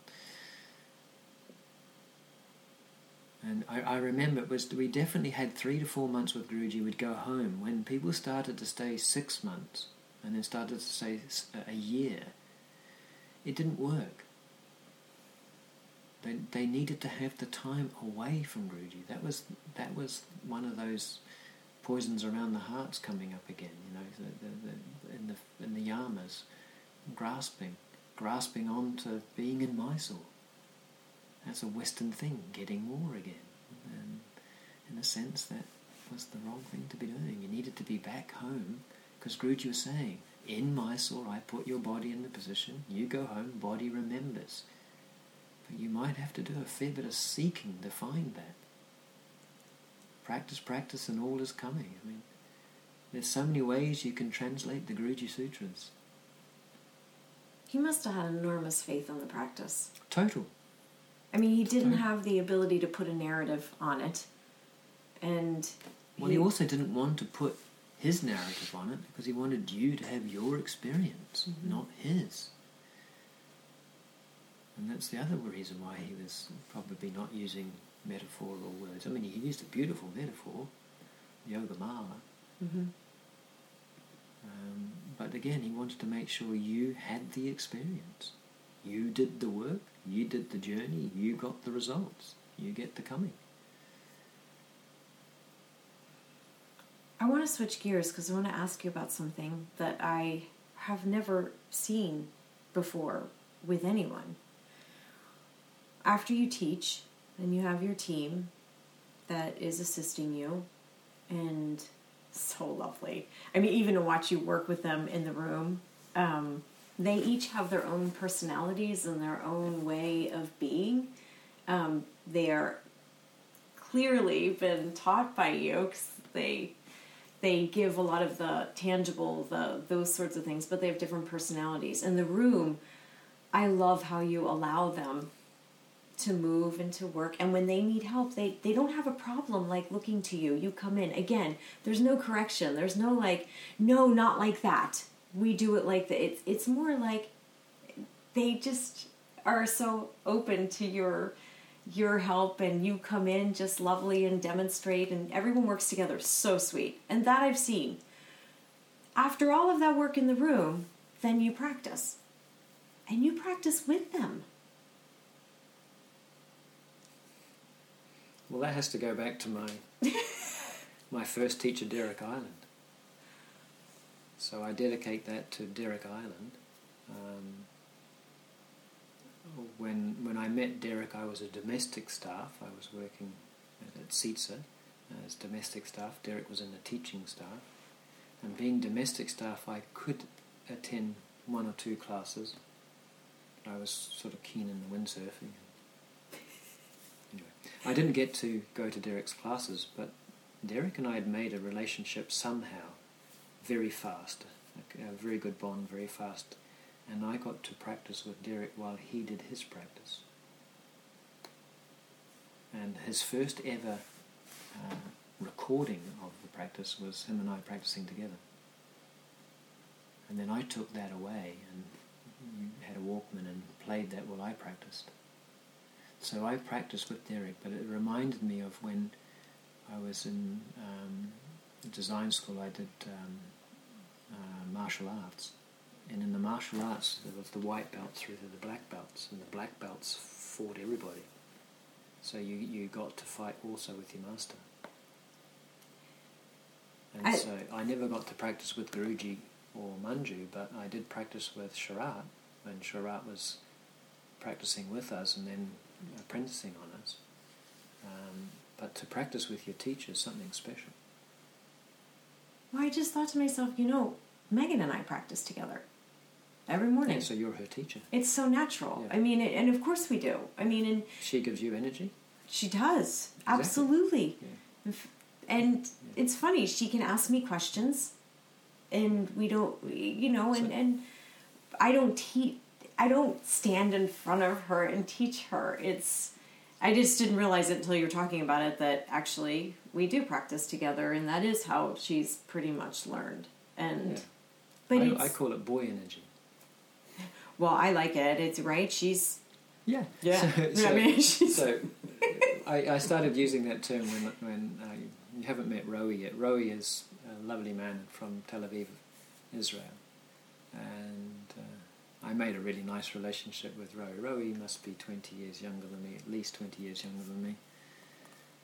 And I, I remember it was we definitely had three to four months with Guruji. We'd go home when people started to stay six months and then started to say uh, a year. It didn't work. They, they needed to have the time away from Guruji. That was that was one of those poisons around the hearts coming up again. You know, the, the, the, in the in the yamas, grasping, grasping on to being in Mysore. That's a Western thing, getting more again. And in a sense, that was the wrong thing to be doing. You needed to be back home because Guruji was saying, in Mysore, I put your body in the position, you go home, body remembers. But you might have to do a fair bit of seeking to find that. Practice, practice, and all is coming. I mean, there's so many ways you can translate the Guruji Sutras. He must have had enormous faith in the practice. Total. I mean, he didn't Mhm. have the ability to put a narrative on it. And Well, he also didn't want to put his narrative on it because he wanted you to have your experience, Mhm. not his. And that's the other reason why he was probably not using metaphorical words. I mean, he used a beautiful metaphor, Yoga Mala, Mhm. um, but again, he wanted to make sure you had the experience. You did the work, you did the journey, you got the results, you get the coming. I want to switch gears because I want to ask you about something that I have never seen before with anyone. After you teach, and you have your team that is assisting you, and so lovely. I mean, even to watch you work with them in the room, um, they each have their own personalities and their own way of being. Um, they are clearly been taught by you 'cause they they give a lot of the tangible the those sorts of things but they have different personalities. In the room i love how you allow them to move and to work. And when they need help they they don't have a problem like looking to you. You come in. Again there's no correction. There's no like no not like that. We do it like that it's it's more like they just are so open to your your help and you come in just lovely and demonstrate and everyone works together. So sweet. And that i've seen. After all of that work in the room then you practice. And you practice with them. Well, that has to go back to my my first teacher, Derek Ireland. So I dedicate that to Derek Ireland. Um, when when I met Derek, I was a domestic staff. I was working at CITSA as domestic staff. Derek was in the teaching staff, and being domestic staff, I could attend one or two classes. I was sort of keen in the windsurfing I didn't get to go to Derek's classes, but Derek and I had made a relationship somehow very fast, a very good bond very fast, and I got to practice with Derek while he did his practice. And his first ever uh, recording of the practice was him and I practicing together. And then I took that away and had a Walkman and played that while I practiced. So I practiced with Derek, but it reminded me of when I was in um, design school. I did um, uh, martial arts, and in the martial arts, there was the white belts through to the black belts, and the black belts fought everybody. So you you got to fight also with your master. And I, so I never got to practice with Guruji or Manju, but I did practice with Sharat when Sharat was practicing with us, and then apprenticing on us. Um, but to practice with your teacher is something special. Well, I just thought to myself, you know, Megan and I practice together every morning. Yeah, so you're her teacher. It's so natural. Yeah. I mean, and of course we do. I mean, and she gives you energy. She does exactly. absolutely. Yeah. And it's funny. She can ask me questions, and we don't, you know, and so, and I don't teach. I don't stand in front of her and teach her. It's I just didn't realize it until you were talking about it that actually we do practice together, and that is how she's pretty much learned. And but I, I call it boy energy. Well, I like it. It's right. She's yeah yeah. So, so, I mean, so I, I, started using that term when when uh, you haven't met Rowie yet. Rowie is a lovely man from Tel Aviv, Israel, and I made a really nice relationship with Rowie. Rowie must be 20 years younger than me, at least 20 years younger than me.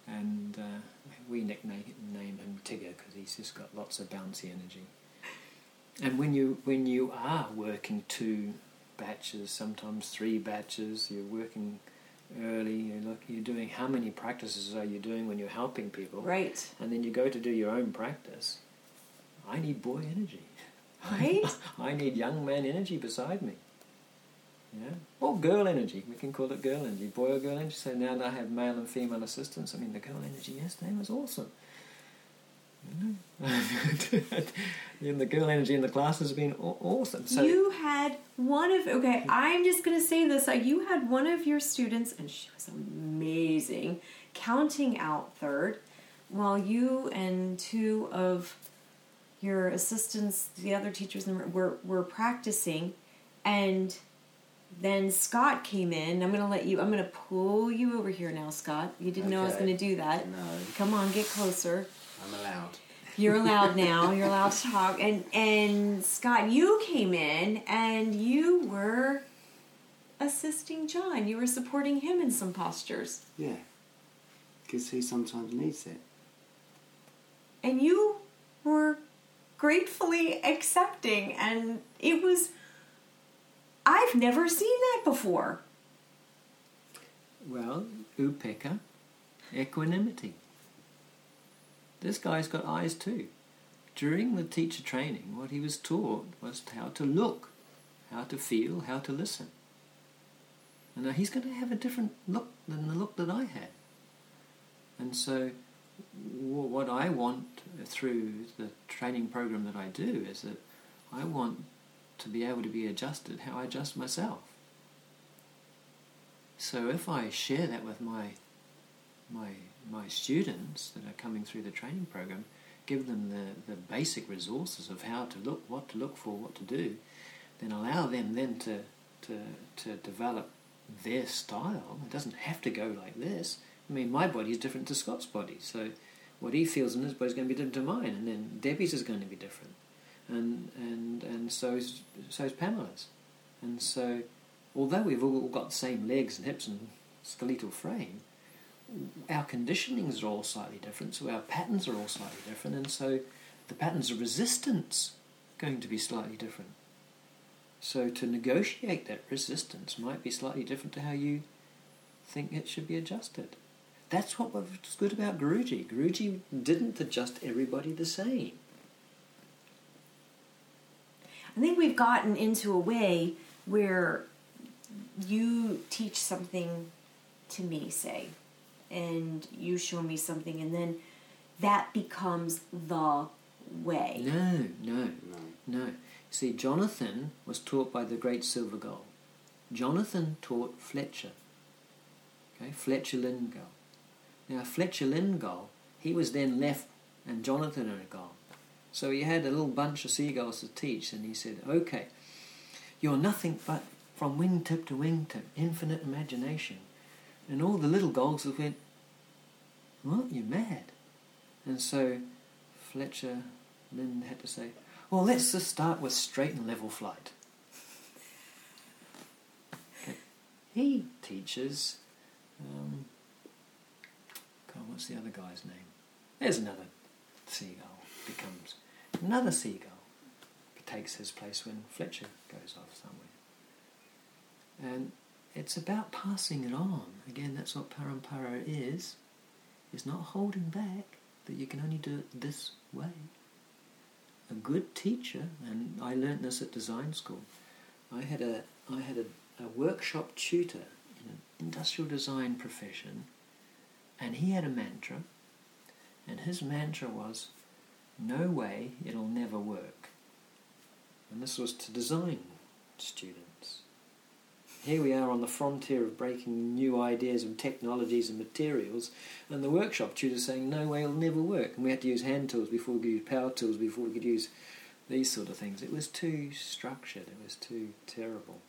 And uh, we nickname him Tigger because he's just got lots of bouncy energy. And when you when you are working two batches, sometimes three batches, you're working early. You look, you're doing how many practices are you doing when you're helping people? Right. And then you go to do your own practice. I need boy energy. Right? I need young man energy beside me. Yeah? Or girl energy. We can call it girl energy. Boy or girl energy. So now that I have male and female assistants, I mean, the girl energy yesterday was awesome. And the girl energy in the class has been awesome. So you had one of okay. I'm just gonna say this. Like you had one of your students, and she was amazing, counting out third, while you and two of your assistants, the other teachers were were practicing, and then Scott came in. I'm going to let you. I'm going to pull you over here now, Scott. You didn't okay. know I was going to do that. No. Come on, get closer. I'm allowed. You're allowed now. You're allowed to talk. And and Scott, you came in and you were assisting John. You were supporting him in some postures. Yeah. Because he sometimes needs it. And you were gratefully accepting and it was I've never seen that before. Well, upekkha, equanimity. This guy's got eyes too. During the teacher training, what he was taught was how to look, how to feel, how to listen. And now he's going to have a different look than the look that I had. And so what I want through the training program that I do is that I want to be able to be adjusted how I adjust myself. So if I share that with my my my students that are coming through the training program, give them the, the basic resources of how to look, what to look for, what to do, then allow them then to to to develop their style. It doesn't have to go like this. I mean, my body is different to Scott's body, so what he feels in his body is going to be different to mine, and then Debbie's is going to be different, and and and so is so is Pamela's, and so although we've all got the same legs and hips and skeletal frame, our conditionings are all slightly different, so our patterns are all slightly different, and so the patterns of resistance are going to be slightly different. So to negotiate that resistance might be slightly different to how you think it should be adjusted. That's what was good about Guruji. Guruji didn't adjust everybody the same. I think we've gotten into a way where you teach something to me, say, and you show me something, and then that becomes the way. No, no, No. See, Jonathan was taught by the great Silver Gull. Jonathan taught Fletcher. Okay, Fletcher Lingall. Now, Fletcher Lingall, he was then left, and Jonathan had gone. So he had a little bunch of seagulls to teach, and he said, Okay, you're nothing but from wingtip to wingtip, infinite imagination. And all the little gulls went, What? You're mad. And so Fletcher Lynn had to say, Well, let's just start with straight and level flight. He teaches. Um, God, what's the other guy's name? There's another seagull becomes another seagull takes his place when Fletcher goes off somewhere. And it's about passing it on. Again, that's what parampara is. It's not holding back that you can only do it this way. A good teacher, and I learnt this at design school. I had a I had a, a workshop tutor in an industrial design profession, and he had a mantra, and his mantra was, "No way, it'll never work." And this was to design students. Here we are on the frontier of breaking new ideas and technologies and materials, and the workshop tutor saying, no way, it'll never work. And we had to use hand tools before we could use power tools, before we could use these sort of things. It was too structured, it was too terrible.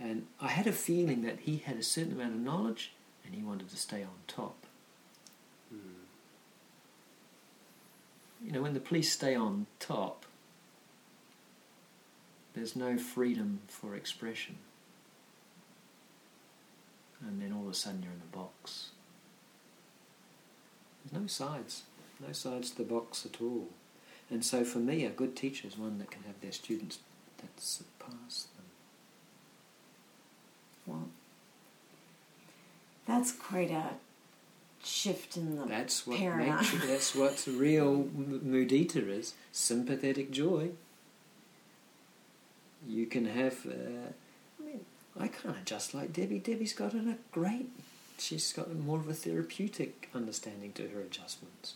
And I had a feeling that he had a certain amount of knowledge and he wanted to stay on top. Hmm. You know, when the police stay on top, there's no freedom for expression. And then all of a sudden you're in a box. There's no sides, no sides to the box at all. And so for me, a good teacher is one that can have their students that surpass them. Well, that's quite a shift in the That's what paradigm. makes that's what real mudita is sympathetic joy. You can have. Uh, I kind of just like Debbie. Debbie's got a great. She's got more of a therapeutic understanding to her adjustments.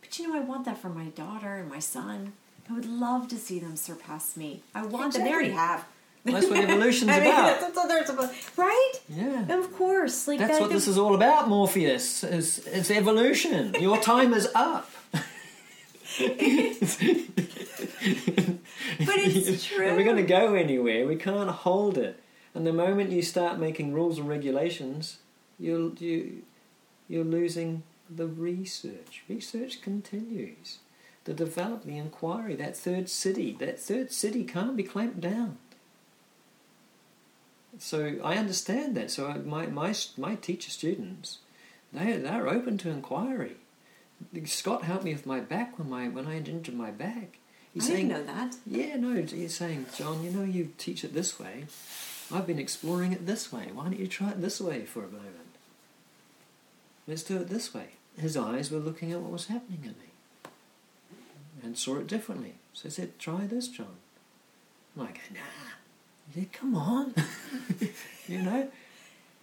But you know, I want that for my daughter and my son. I would love to see them surpass me. I want them. They already have. That's what evolution's I mean, about. That's what they're right? Yeah. Of course, like That's that, what this is all about, Morpheus. Is it's evolution. Your time is up. But it's If true. we're going to go anywhere, we can't hold it. And the moment you start making rules and regulations, you're you you're losing the research. Research continues. The develop the inquiry. That third siddhi. That third siddhi can't be clamped down. So I understand that. So my my my teacher students, they they're open to inquiry. Scott helped me with my back when my when I injured my back. He's I saying, didn't know that. yeah, no, he's saying, John, you know, you teach it this way. I've been exploring it this way. Why don't you try it this way for a moment? Let's do it this way. His eyes were looking at what was happening in me and saw it differently. So he said, try this, John. I'm like, nah. He said, come on. you know?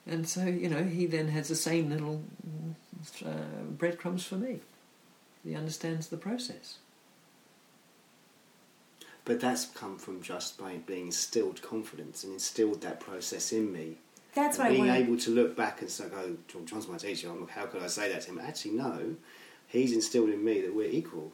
And so, you know, he then has the same little uh, breadcrumbs for me. He understands the process. But that's come from just by being instilled confidence and instilled that process in me. That's And what I being want. able to look back and say, "Oh, John- John's my teacher. I'm- like, How could I say that to him?" Actually, no. He's instilled in me that we're equal.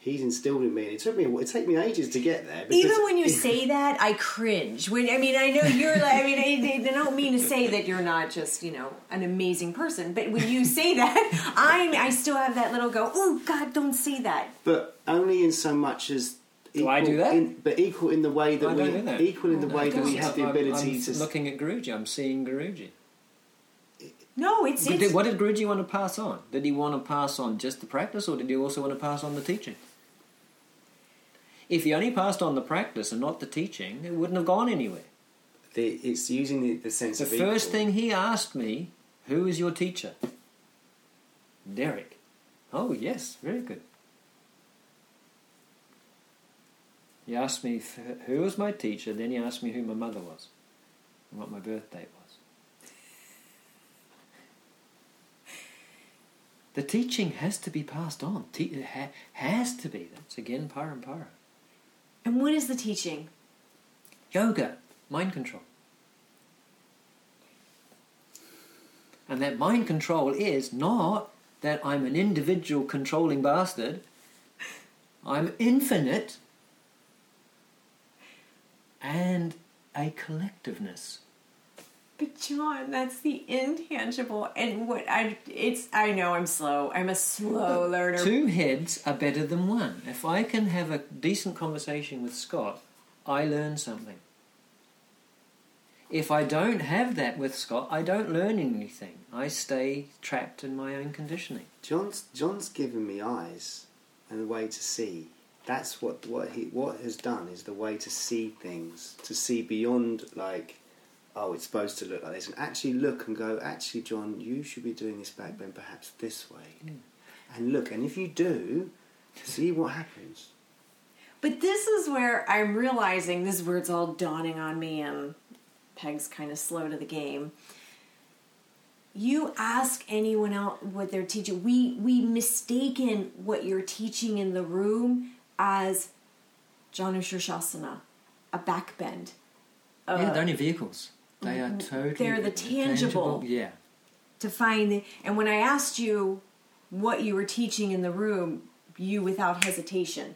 He's instilled in me, and it took me it took me ages to get there. because- Even when you say that, I cringe. When I mean, I know you're like. I mean, I, I don't mean to say that you're not just you know an amazing person, but when you say that, I I still have that little go. Oh God, don't say that. but only in so much as. Do I do that? In, but equal in the way that I we don't do that. equal in the oh way that we have the I'm- ability I'm to. looking at Guruji. I'm seeing Guruji. No, it's it's. what did Guruji want to pass on? Did he want to pass on just the practice, or did he also want to pass on the teaching? If he only passed on the practice and not the teaching, it wouldn't have gone anywhere. the, it's using the, the sense The of first equal. thing he asked me, "Who is your teacher?" Derek. Oh yes, very good. He asked me who was my teacher. Then he asked me who my mother was, and what my birth date was. The teaching has to be passed on. Te- it ha- has to be. That's again parampara. and what is the teaching? Yoga, mind control. And that mind control is not that I'm an individual controlling bastard. I'm infinite and a collectiveness. But John, that's the intangible, and what I it's. I know I'm slow. I'm a slow learner. Two heads are better than one. If I can have a decent conversation with Scott, I learn something. If I don't have that with Scott, I don't learn anything. I stay trapped in my own conditioning. John's John's given me eyes and a way to see. That's what what he what has done is the way to see things, to see beyond like, oh, it's supposed to look like this, and actually look and go, actually, John, you should be doing this back bend perhaps this way, hmm. and look, and if you do, see what happens. But this is where I'm realizing this is where it's all dawning on me, and Peg's kind of slow to the game. You ask anyone else what they're teaching. We we mistaken what you're teaching in the room as Janu Shirshasana, a back bend. yeah, they're uh, only vehicles. They are mm-hmm. totally. they're the tangible. Yeah. to find the, and when I asked you what you were teaching in the room, you without hesitation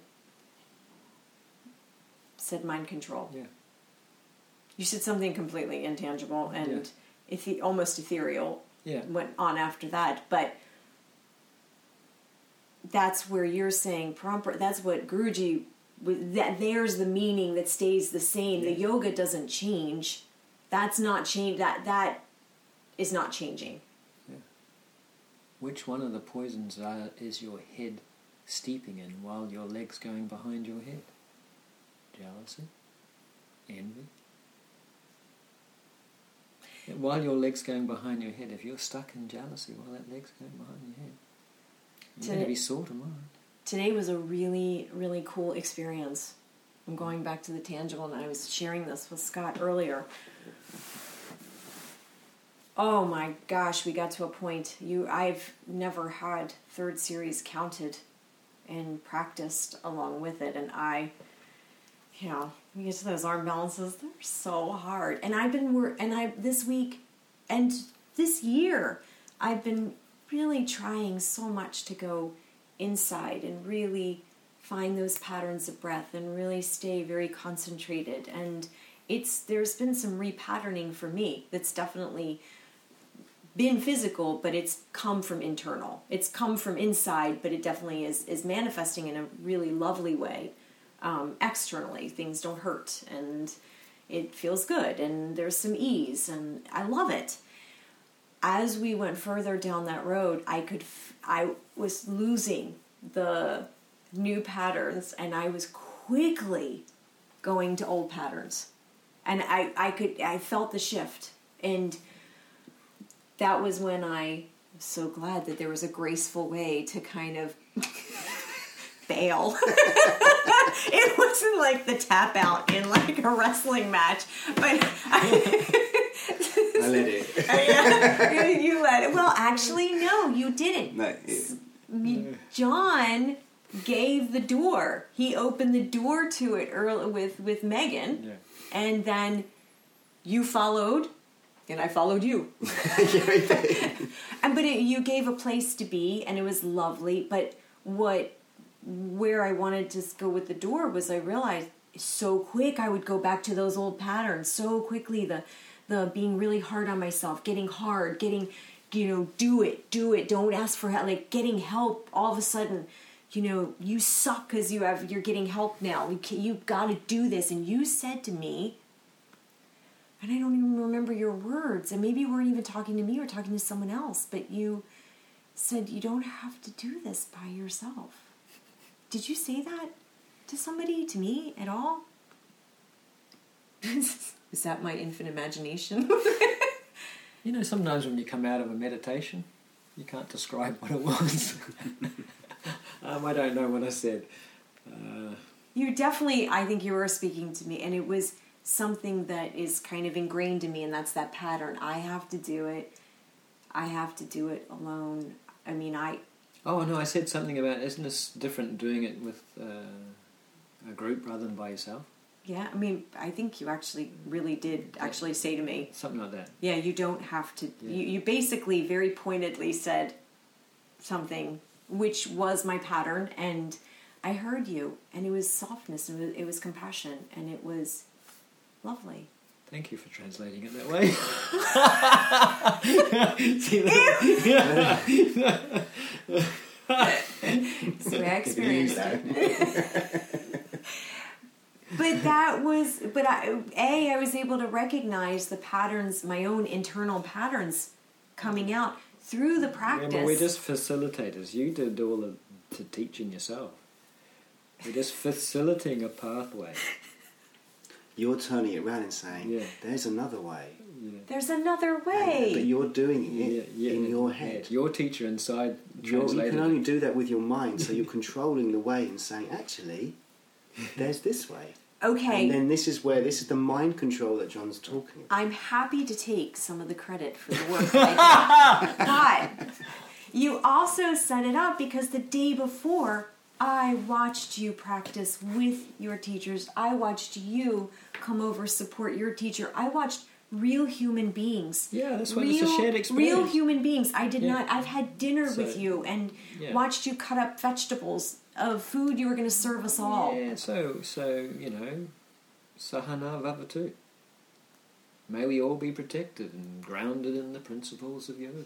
said mind control. Yeah. You said something completely intangible and Yeah. ethe- almost ethereal. Yeah. Went on after that, but that's where you're saying proper. That's what Guruji. That there's the meaning that stays the same. The yoga doesn't change. That's not change. That that is not changing. Yeah. Which one of the poisons are, is your head steeping in while your legs going behind your head? Jealousy? Envy? While your leg's going behind your head, if you're stuck in jealousy while that leg's going behind your head, you're going to be sore tomorrow. today was a really really cool experience i'm going back to the tangible and i was sharing this with scott earlier oh my gosh we got to a point. You i've never had third series counted and practiced along with it and i you know we get to those arm balances they're so hard. And i've been wor- and i this week and this year i've been really trying so much to go inside and really find those patterns of breath and really stay very concentrated. And it's there's been some repatterning for me that's definitely been physical but it's come from internal. It's come from inside but it definitely is is manifesting in a really lovely way um, externally. Things don't hurt and it feels good and there's some ease and i love it. As we went further down that road, I could, f- I was losing the new patterns, and I was quickly going to old patterns, and I, I could, I felt the shift, and that was when I was so glad that there was a graceful way to kind of fail. it wasn't like the tap out in like a wrestling match, but. I let it. yeah, you let it. Well, actually, no, you didn't. no, it, You- John gave the door. He opened the door to it early with with Megan, Yeah. And then you followed, and I followed you. And but it, you gave a place to be, and it was lovely. But what where I wanted to go with the door was I realized so quick I would go back to those old patterns so quickly the the being really hard on myself, getting hard, getting you know, do it, do it, don't ask for help, like getting help all of a sudden you know, you suck because you have you're getting help now. You you got to do this, and you said to me, and I don't even remember your words, and maybe you weren't even talking to me or talking to someone else, but you said you don't have to do this by yourself. Did you say that to somebody, to me at all? Is that my infant imagination? You know, sometimes when you come out of a meditation, you can't describe what it was. um, I don't know what I said. Uh, you definitely, I think you were speaking to me, and it was something that is kind of ingrained in me, and that's that pattern. I have to do it. I have to do it alone. I mean, I. oh no, I said something about isn't this different doing it with uh, a group rather than by yourself? Yeah, I mean, I think you actually really did actually say to me, Something like that. yeah, you don't have to. Yeah. You, you basically very pointedly said something which was my pattern, and I heard you, and it was softness, and it was, it was compassion, and it was lovely. Thank you for translating it that way. See, that- That's the way I experienced it. but that was but I, a i was able to recognize the patterns my own internal patterns coming out through the practice Remember, we're just facilitators. You did all of the teaching yourself. We're just facilitating a pathway. You're turning it around and saying, Yeah. "There's another way," Yeah. there's another And- way but you're doing it Yeah, yeah, in your yeah. head. Your teacher inside You're, you can only do that with your mind, so you're controlling the way and saying, "Actually, there's this way." Okay And then this is where this is the mind control that John's talking about. i'm happy to take some of the credit for the work that I did. but you also set it up because the day before i watched you practice with your teachers i watched you come over support your teacher i watched real human beings Yeah, that's why it's a shared experience. Real human beings. I did Yeah. not. I've had dinner So- with you and Yeah. watched you cut up vegetables of food you were going to serve us all. Yeah, so so you know, saha navavatu. May we all be protected and grounded in the principles of yoga.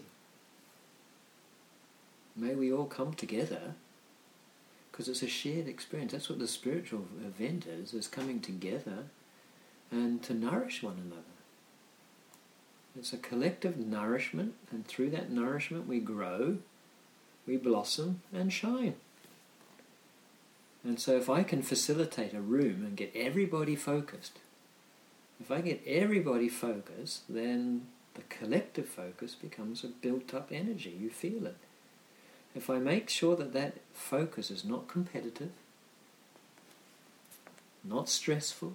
May we all come together because it's a shared experience. That's what the spiritual event is: is coming together and to nourish one another. It's a collective nourishment, and through that nourishment we grow, we blossom and shine. And so, if I can facilitate a room and get everybody focused, if I get everybody focused, then the collective focus becomes a built up energy. You feel it. If I make sure that that focus is not competitive, not stressful,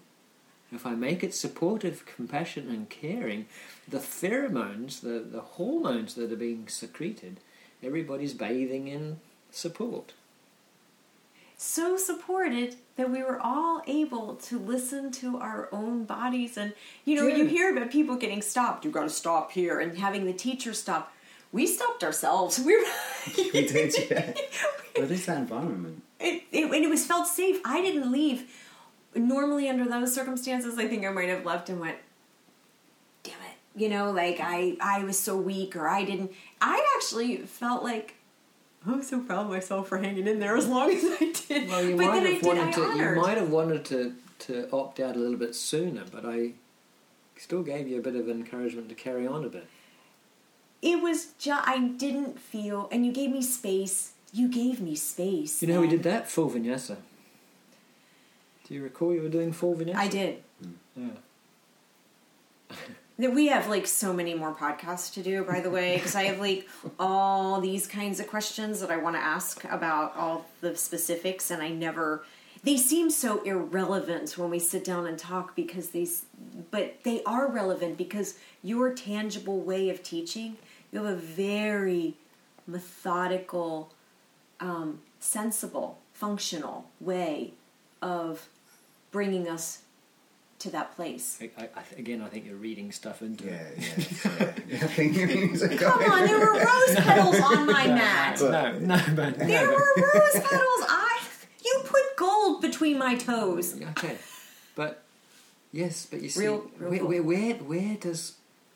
if I make it supportive, compassionate, and caring, the pheromones, the, the hormones that are being secreted, everybody's bathing in support. So supported that we were all able to listen to our own bodies. And, you know, you hear about people getting stopped. You've got to stop here and having the teacher stop. We stopped ourselves. We were. We did, yeah. But it's that environment. it, it, and it was felt safe. I didn't leave. Normally, under those circumstances, I think I might have left and went, "Damn it!" You know, like I I was so weak, or I didn't. I actually felt like I'm so proud of myself for hanging in there as long as I did. Well, you but might then I have did. I wanted to. You might have wanted to to opt out a little bit sooner, but I still gave you a bit of encouragement to carry on a bit. It was just I didn't feel, and you gave me space. You gave me space. You know, we did that full vinyasa. Do you recall you were doing full vinyasa? I did. Hmm. Yeah. That we have like so many more podcasts to do, by the way, because I have like all these kinds of questions that I want to ask about all the specifics, and I never. They seem so irrelevant when we sit down and talk because these, but they are relevant because your tangible way of teaching. You have a very methodical, um, sensible, functional way of bringing us to that place. I, I, I again, I think you're reading stuff into Yeah, it. yeah. I think it means Come on, there were rose petals on my mat. No, no, but There no, were rose petals. I you put gold between my toes. Okay, but yes, but you see, Real- real where, where, where, where does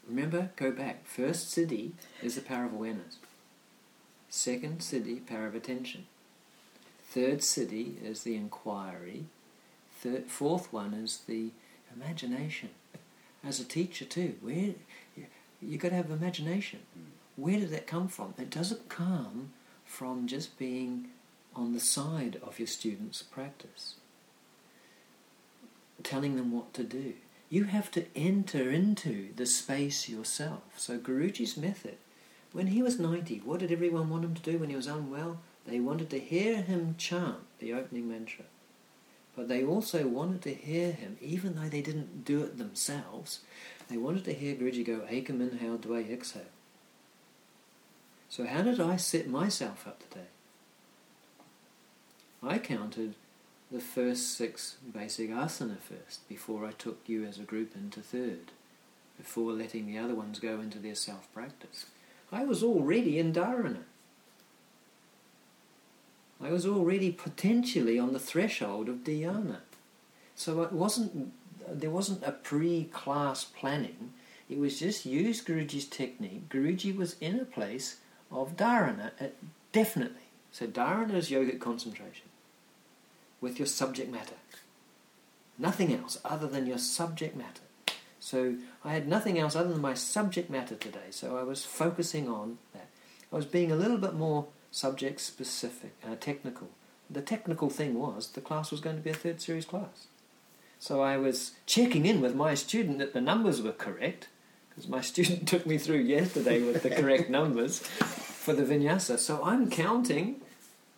remember? Go back. First siddhi is the power of awareness. Second siddhi, power of attention. Third siddhi is the inquiry. Third, fourth one is the imagination. As a teacher too, where you, got to have imagination. Where did that come from? It doesn't come from just being on the side of your students' practice telling them what to do. You have to enter into the space yourself. So Guruji's method, when he was 90, what did everyone want him to do when he was unwell? They wanted to hear him chant the opening mantra. But they also wanted to hear him, even though they didn't do it themselves, they wanted to hear Guruji go, Ekam inhale, Dway exhale. So how did I set myself up today? I counted the first six basic asana first before I took you as a group into third, before letting the other ones go into their self practice. I was already in dharana. I was already potentially on the threshold of dhyana. So it wasn't there wasn't a pre-class planning. It was just use Guruji's technique. Guruji was in a place of dharana, uh, definitely. So dharana is yogic concentration with your subject matter. Nothing else other than your subject matter. So I had nothing else other than my subject matter today. So I was focusing on that. I was being a little bit more subject specific, uh, technical. The technical thing was the class was going to be a third series class. So I was checking in with my student that the numbers were correct, because my student took me through yesterday with the correct numbers for the vinyasa. So I'm counting,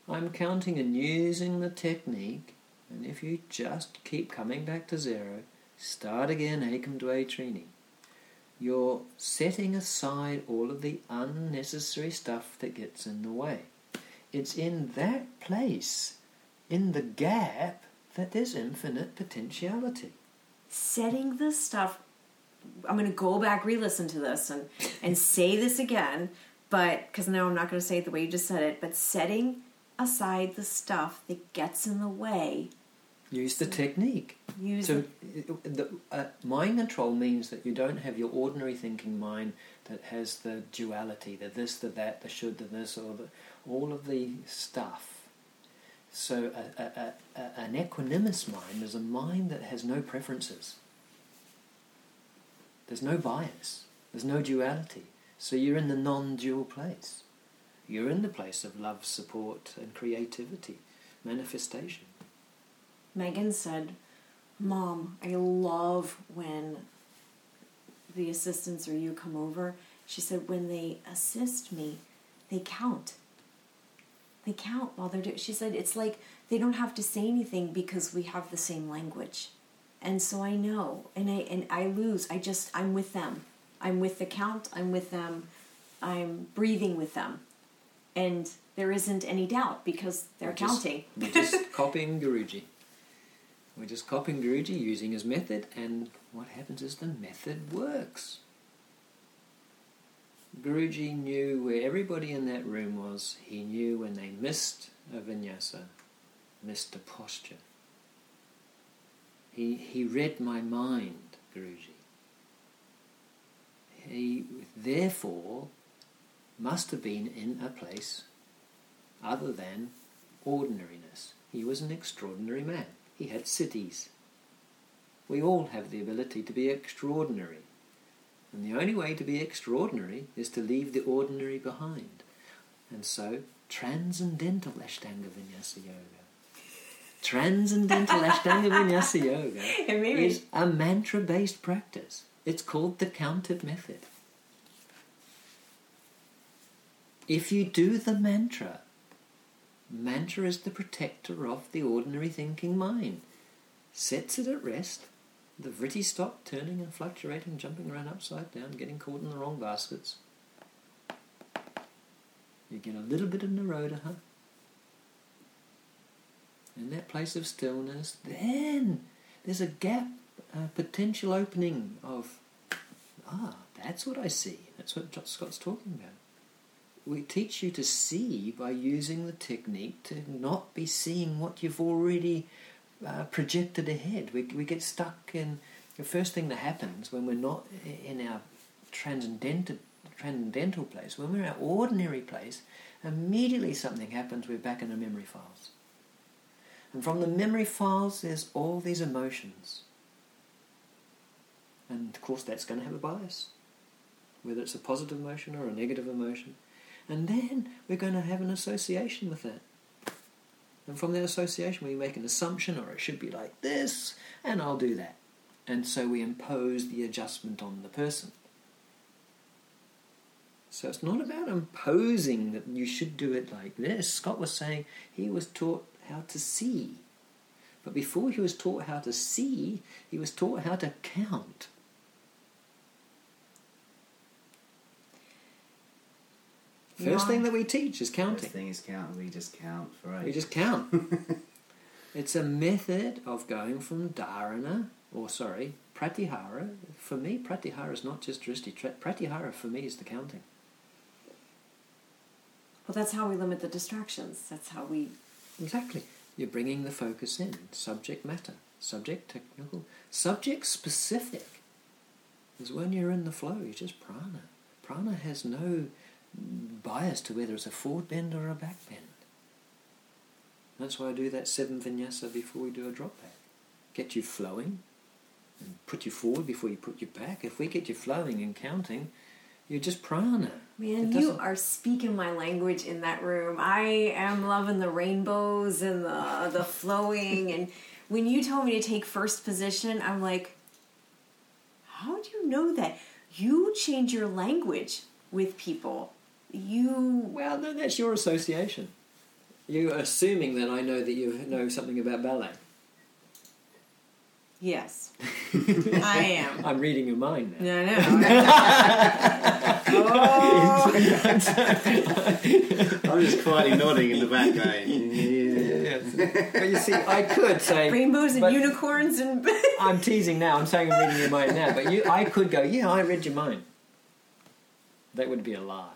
I'm counting and using the technique, and if you just keep coming back to zero, start again, Ekam Dway training. You're setting aside all of the unnecessary stuff that gets in the way. It's in that place, in the gap, that there's infinite potentiality. Setting the stuff. I'm going to go back, re-listen to this, and and say this again, but because now I'm not going to say it the way you just said it. But setting aside the stuff that gets in the way. Use the technique. Use So, the- uh, the, uh, mind control means that you don't have your ordinary thinking mind that has the duality, the this, the that, the should, the this, or the, all of the stuff. So, a, a, a, a, an equanimous mind is a mind that has no preferences. There's no bias. There's no duality. So you're in the non-dual place. You're in the place of love, support, and creativity, manifestation. Megan said, Mom, I love when the assistants or you come over. She said, when they assist me, they count. They count while they're doing She said, it's like they don't have to say anything because we have the same language. And so I know, and I and I lose. I just I'm with them. I'm with the count. I'm with them. I'm breathing with them, and there isn't any doubt because they're We're just- counting. We're just copying Guruji. We're just copying Guruji using his method, and what happens is the method works. Guruji knew where everybody in that room was. He knew when they missed a vinyasa, missed a posture. He, he read my mind, Guruji. He therefore must have been in a place other than ordinariness. He was an extraordinary man. He had siddhis. We all have the ability to be extraordinary. And the only way to be extraordinary is to leave the ordinary behind. And so, transcendental Ashtanga Vinyasa Yoga. Transcendental Ashtanga Vinyasa Yoga It made me- is a mantra based practice. It's called the counted method. If you do the mantra, mantra is the protector of the ordinary thinking mind. Sets it at rest. The vritti stop turning and fluctuating, jumping around upside down, getting caught in the wrong baskets. You get a little bit of Nirodha. In that place of stillness, then there's a gap, a potential opening of, ah, that's what I see. That's what Scott's talking about. We teach you to see by using the technique to not be seeing what you've already uh, projected ahead. We, we get stuck in the first thing that happens when we're not in our transcendental, transcendental place, when we're in our ordinary place, immediately something happens, we're back in the memory files. And from the memory files, there's all these emotions. And of course, that's going to have a bias, whether it's a positive emotion or a negative emotion. And then we're going to have an association with that. And from that association, we make an assumption, or it should be like this, and I'll do that. And so we impose the adjustment on the person. So it's not about imposing that you should do it like this. Scott was saying he was taught how to see. But before he was taught how to see, he was taught how to count. First thing that we teach is counting. First thing is count. We just count for We just count. it's a method of going from dharana, or sorry, pratyahara. For me, pratyahara is not just drishti. Tra- Pratyahara for me is the counting. Well, that's how we limit the distractions. That's how we. Exactly. You're bringing the focus in. Subject matter. Subject technical. Subject specific. Is when you're in the flow, you're just prana. Prana has no bias to whether it's a forward bend or a back bend. That's why I do that seven vinyasa before we do a drop back. Get you flowing and put you forward before you put you back. If we get you flowing and counting, you're just prana. Man, you are speaking my language in that room. I am loving the rainbows and the the flowing. And when you told me to take first position, I'm like, how do you know that? You change your language with people. You Well, no, that's your association. You're assuming that I know that you know something about ballet. yes, I am. I'm reading your mind now. No, no. oh, I'm just quietly nodding in the back, going, yeah. Yes. But you see, I could say rainbows and unicorns and I'm teasing now. I'm saying I'm reading your mind now, but you, I could go, yeah, I read your mind. That would be a lie.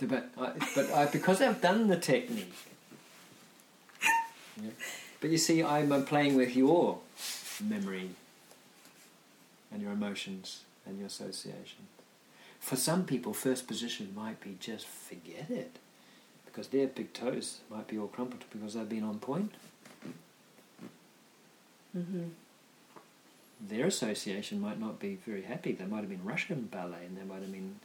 But I, but I, because I've done the technique. Yeah. But you see, I'm, playing with your memory and your emotions and your associations. For some people, first position might be just forget it because their big toes might be all crumpled because they've been on point. Mhm. Their association might not be very happy. They might have been Russian ballet, and they might have been.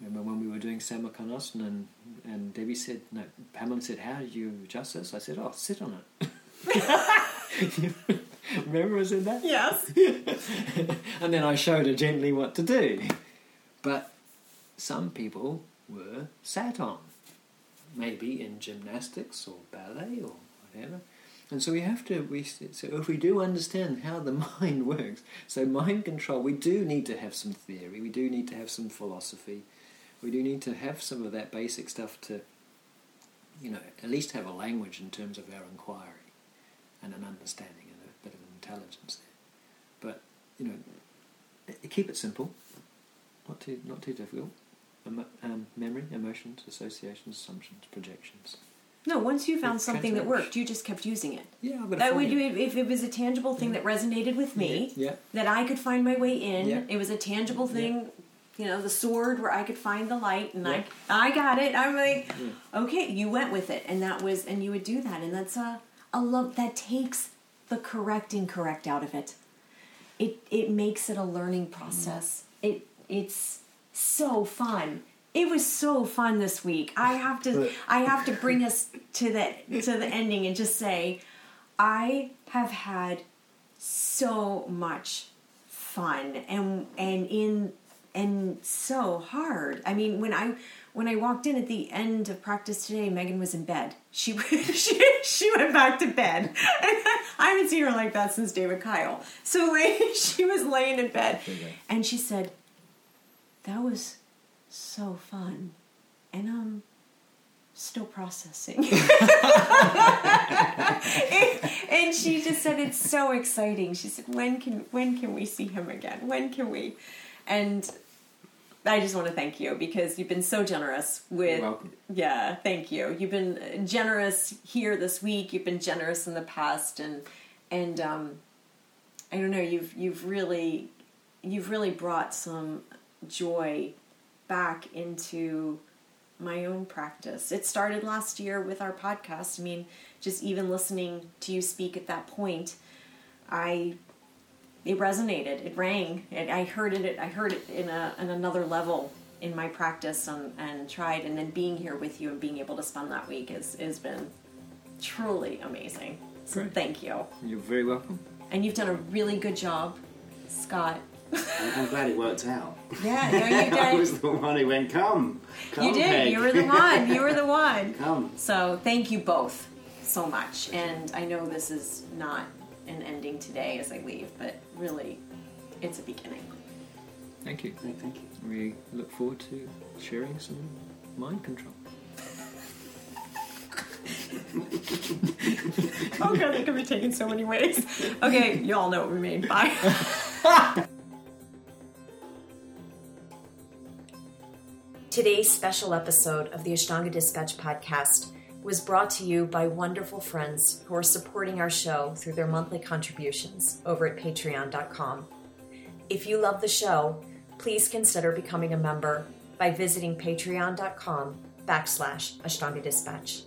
Remember when we were doing Samakonasana and, and Debbie said, no, Pamela said, how do you adjust this? I said, oh, sit on it. Remember I said that? yes. and then I showed her gently what to do. But some people were sat on, maybe in gymnastics or ballet or whatever. And so we have to, we, so if we do understand how the mind works, so mind control, we do need to have some theory, we do need to have some philosophy, we do need to have some of that basic stuff to, you know, at least have a language in terms of our inquiry and an understanding and a bit of intelligence there. But, you know, eh, keep it simple, not too, not too difficult. Emo- um, memory, emotions, associations, assumptions, projections. No, once you found something that worked, you just kept using it. Yeah, a That would do if it was a tangible thing that resonated with me, Yeah, that I could find my way in. Yeah. It was a tangible thing, you know, the sword where I could find the light, and Yeah. I, I got it. I'm like, Yeah. okay, you went with it, and that was, and you would do that, and that's a, a love that takes the correct incorrect out of it. It it makes it a learning process. Mm-hmm. It it's so fun. It was so fun this week. I have to I have to bring us to the to the ending and just say I have had so much fun and and in and so hard. I mean, when I when I walked in at the end of practice today, Megan was in bed. She she she went back to bed. I haven't seen her like that since David Keil. So like she was laying in bed, and she said, "That was so fun," and um. Still processing. and she just said it's so exciting. She said, "When can when can we see him again? When can we?" And I just want to thank you because you've been so generous with. You're. Yeah, thank you. You've been generous here this week. You've been generous in the past, and and um, I don't know. You've you've really you've really brought some joy back into my own practice. It started last year with our podcast. I mean, just even listening to you speak at that point, I it resonated. It rang. It, I heard it. I heard it in a in another level in my practice and, and tried. And then being here with you and being able to spend that week has has been truly amazing. So Great. thank you. You're very welcome. And you've done a really good job, Scott. I'm, I'm glad it worked out. Yeah, no, you I did. was the one who went, come. come you did. Peg." You were the one. You were the one. come. So thank you both so much. And I know this is not an ending today as I leave, but really, it's a beginning. Thank you. No, thank you. We look forward to sharing some mind control. Oh god, that could be taken so many ways. Okay, you all know what we mean. Bye. Today's special episode of the Ashtanga Dispatch podcast was brought to you by wonderful friends who are supporting our show through their monthly contributions over at patreon.com. If you love the show, please consider becoming a member by visiting patreon.com backslash Ashtanga Dispatch.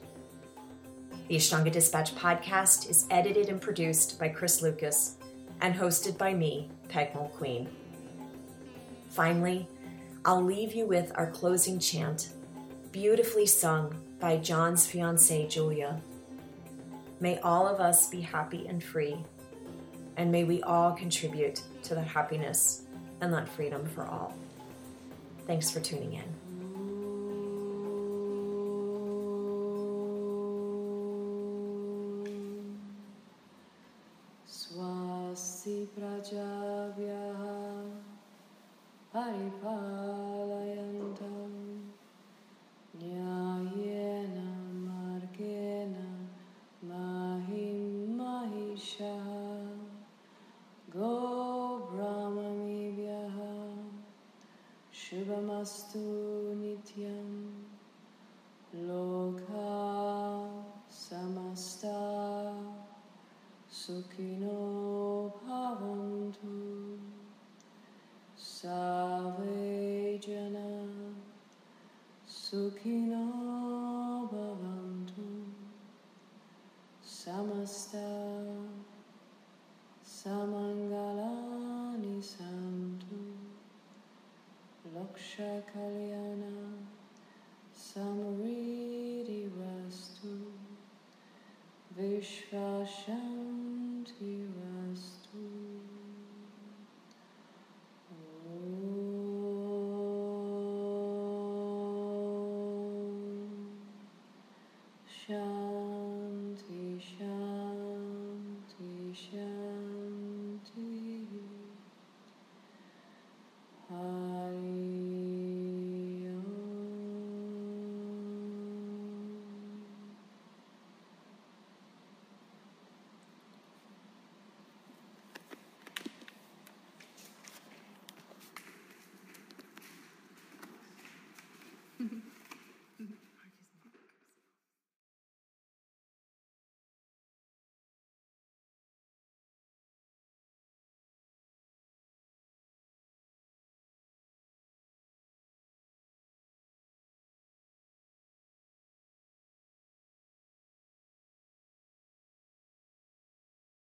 The Ashtanga Dispatch podcast is edited and produced by Chris Lucas and hosted by me, Peg Mulqueen. Finally, I'll leave you with our closing chant, beautifully sung by John's fiancee, Julia. May all of us be happy and free, and may we all contribute to that happiness and that freedom for all. Thanks for tuning in. Swasi Prajavya Paripalaya Mastu Nityam Loka Samasta pavantu, Bhavantu sukino Jana Sukhino Bhavantu Samasta Samangala Laksha kalyana Samariti vastu Vishvashanti Vastu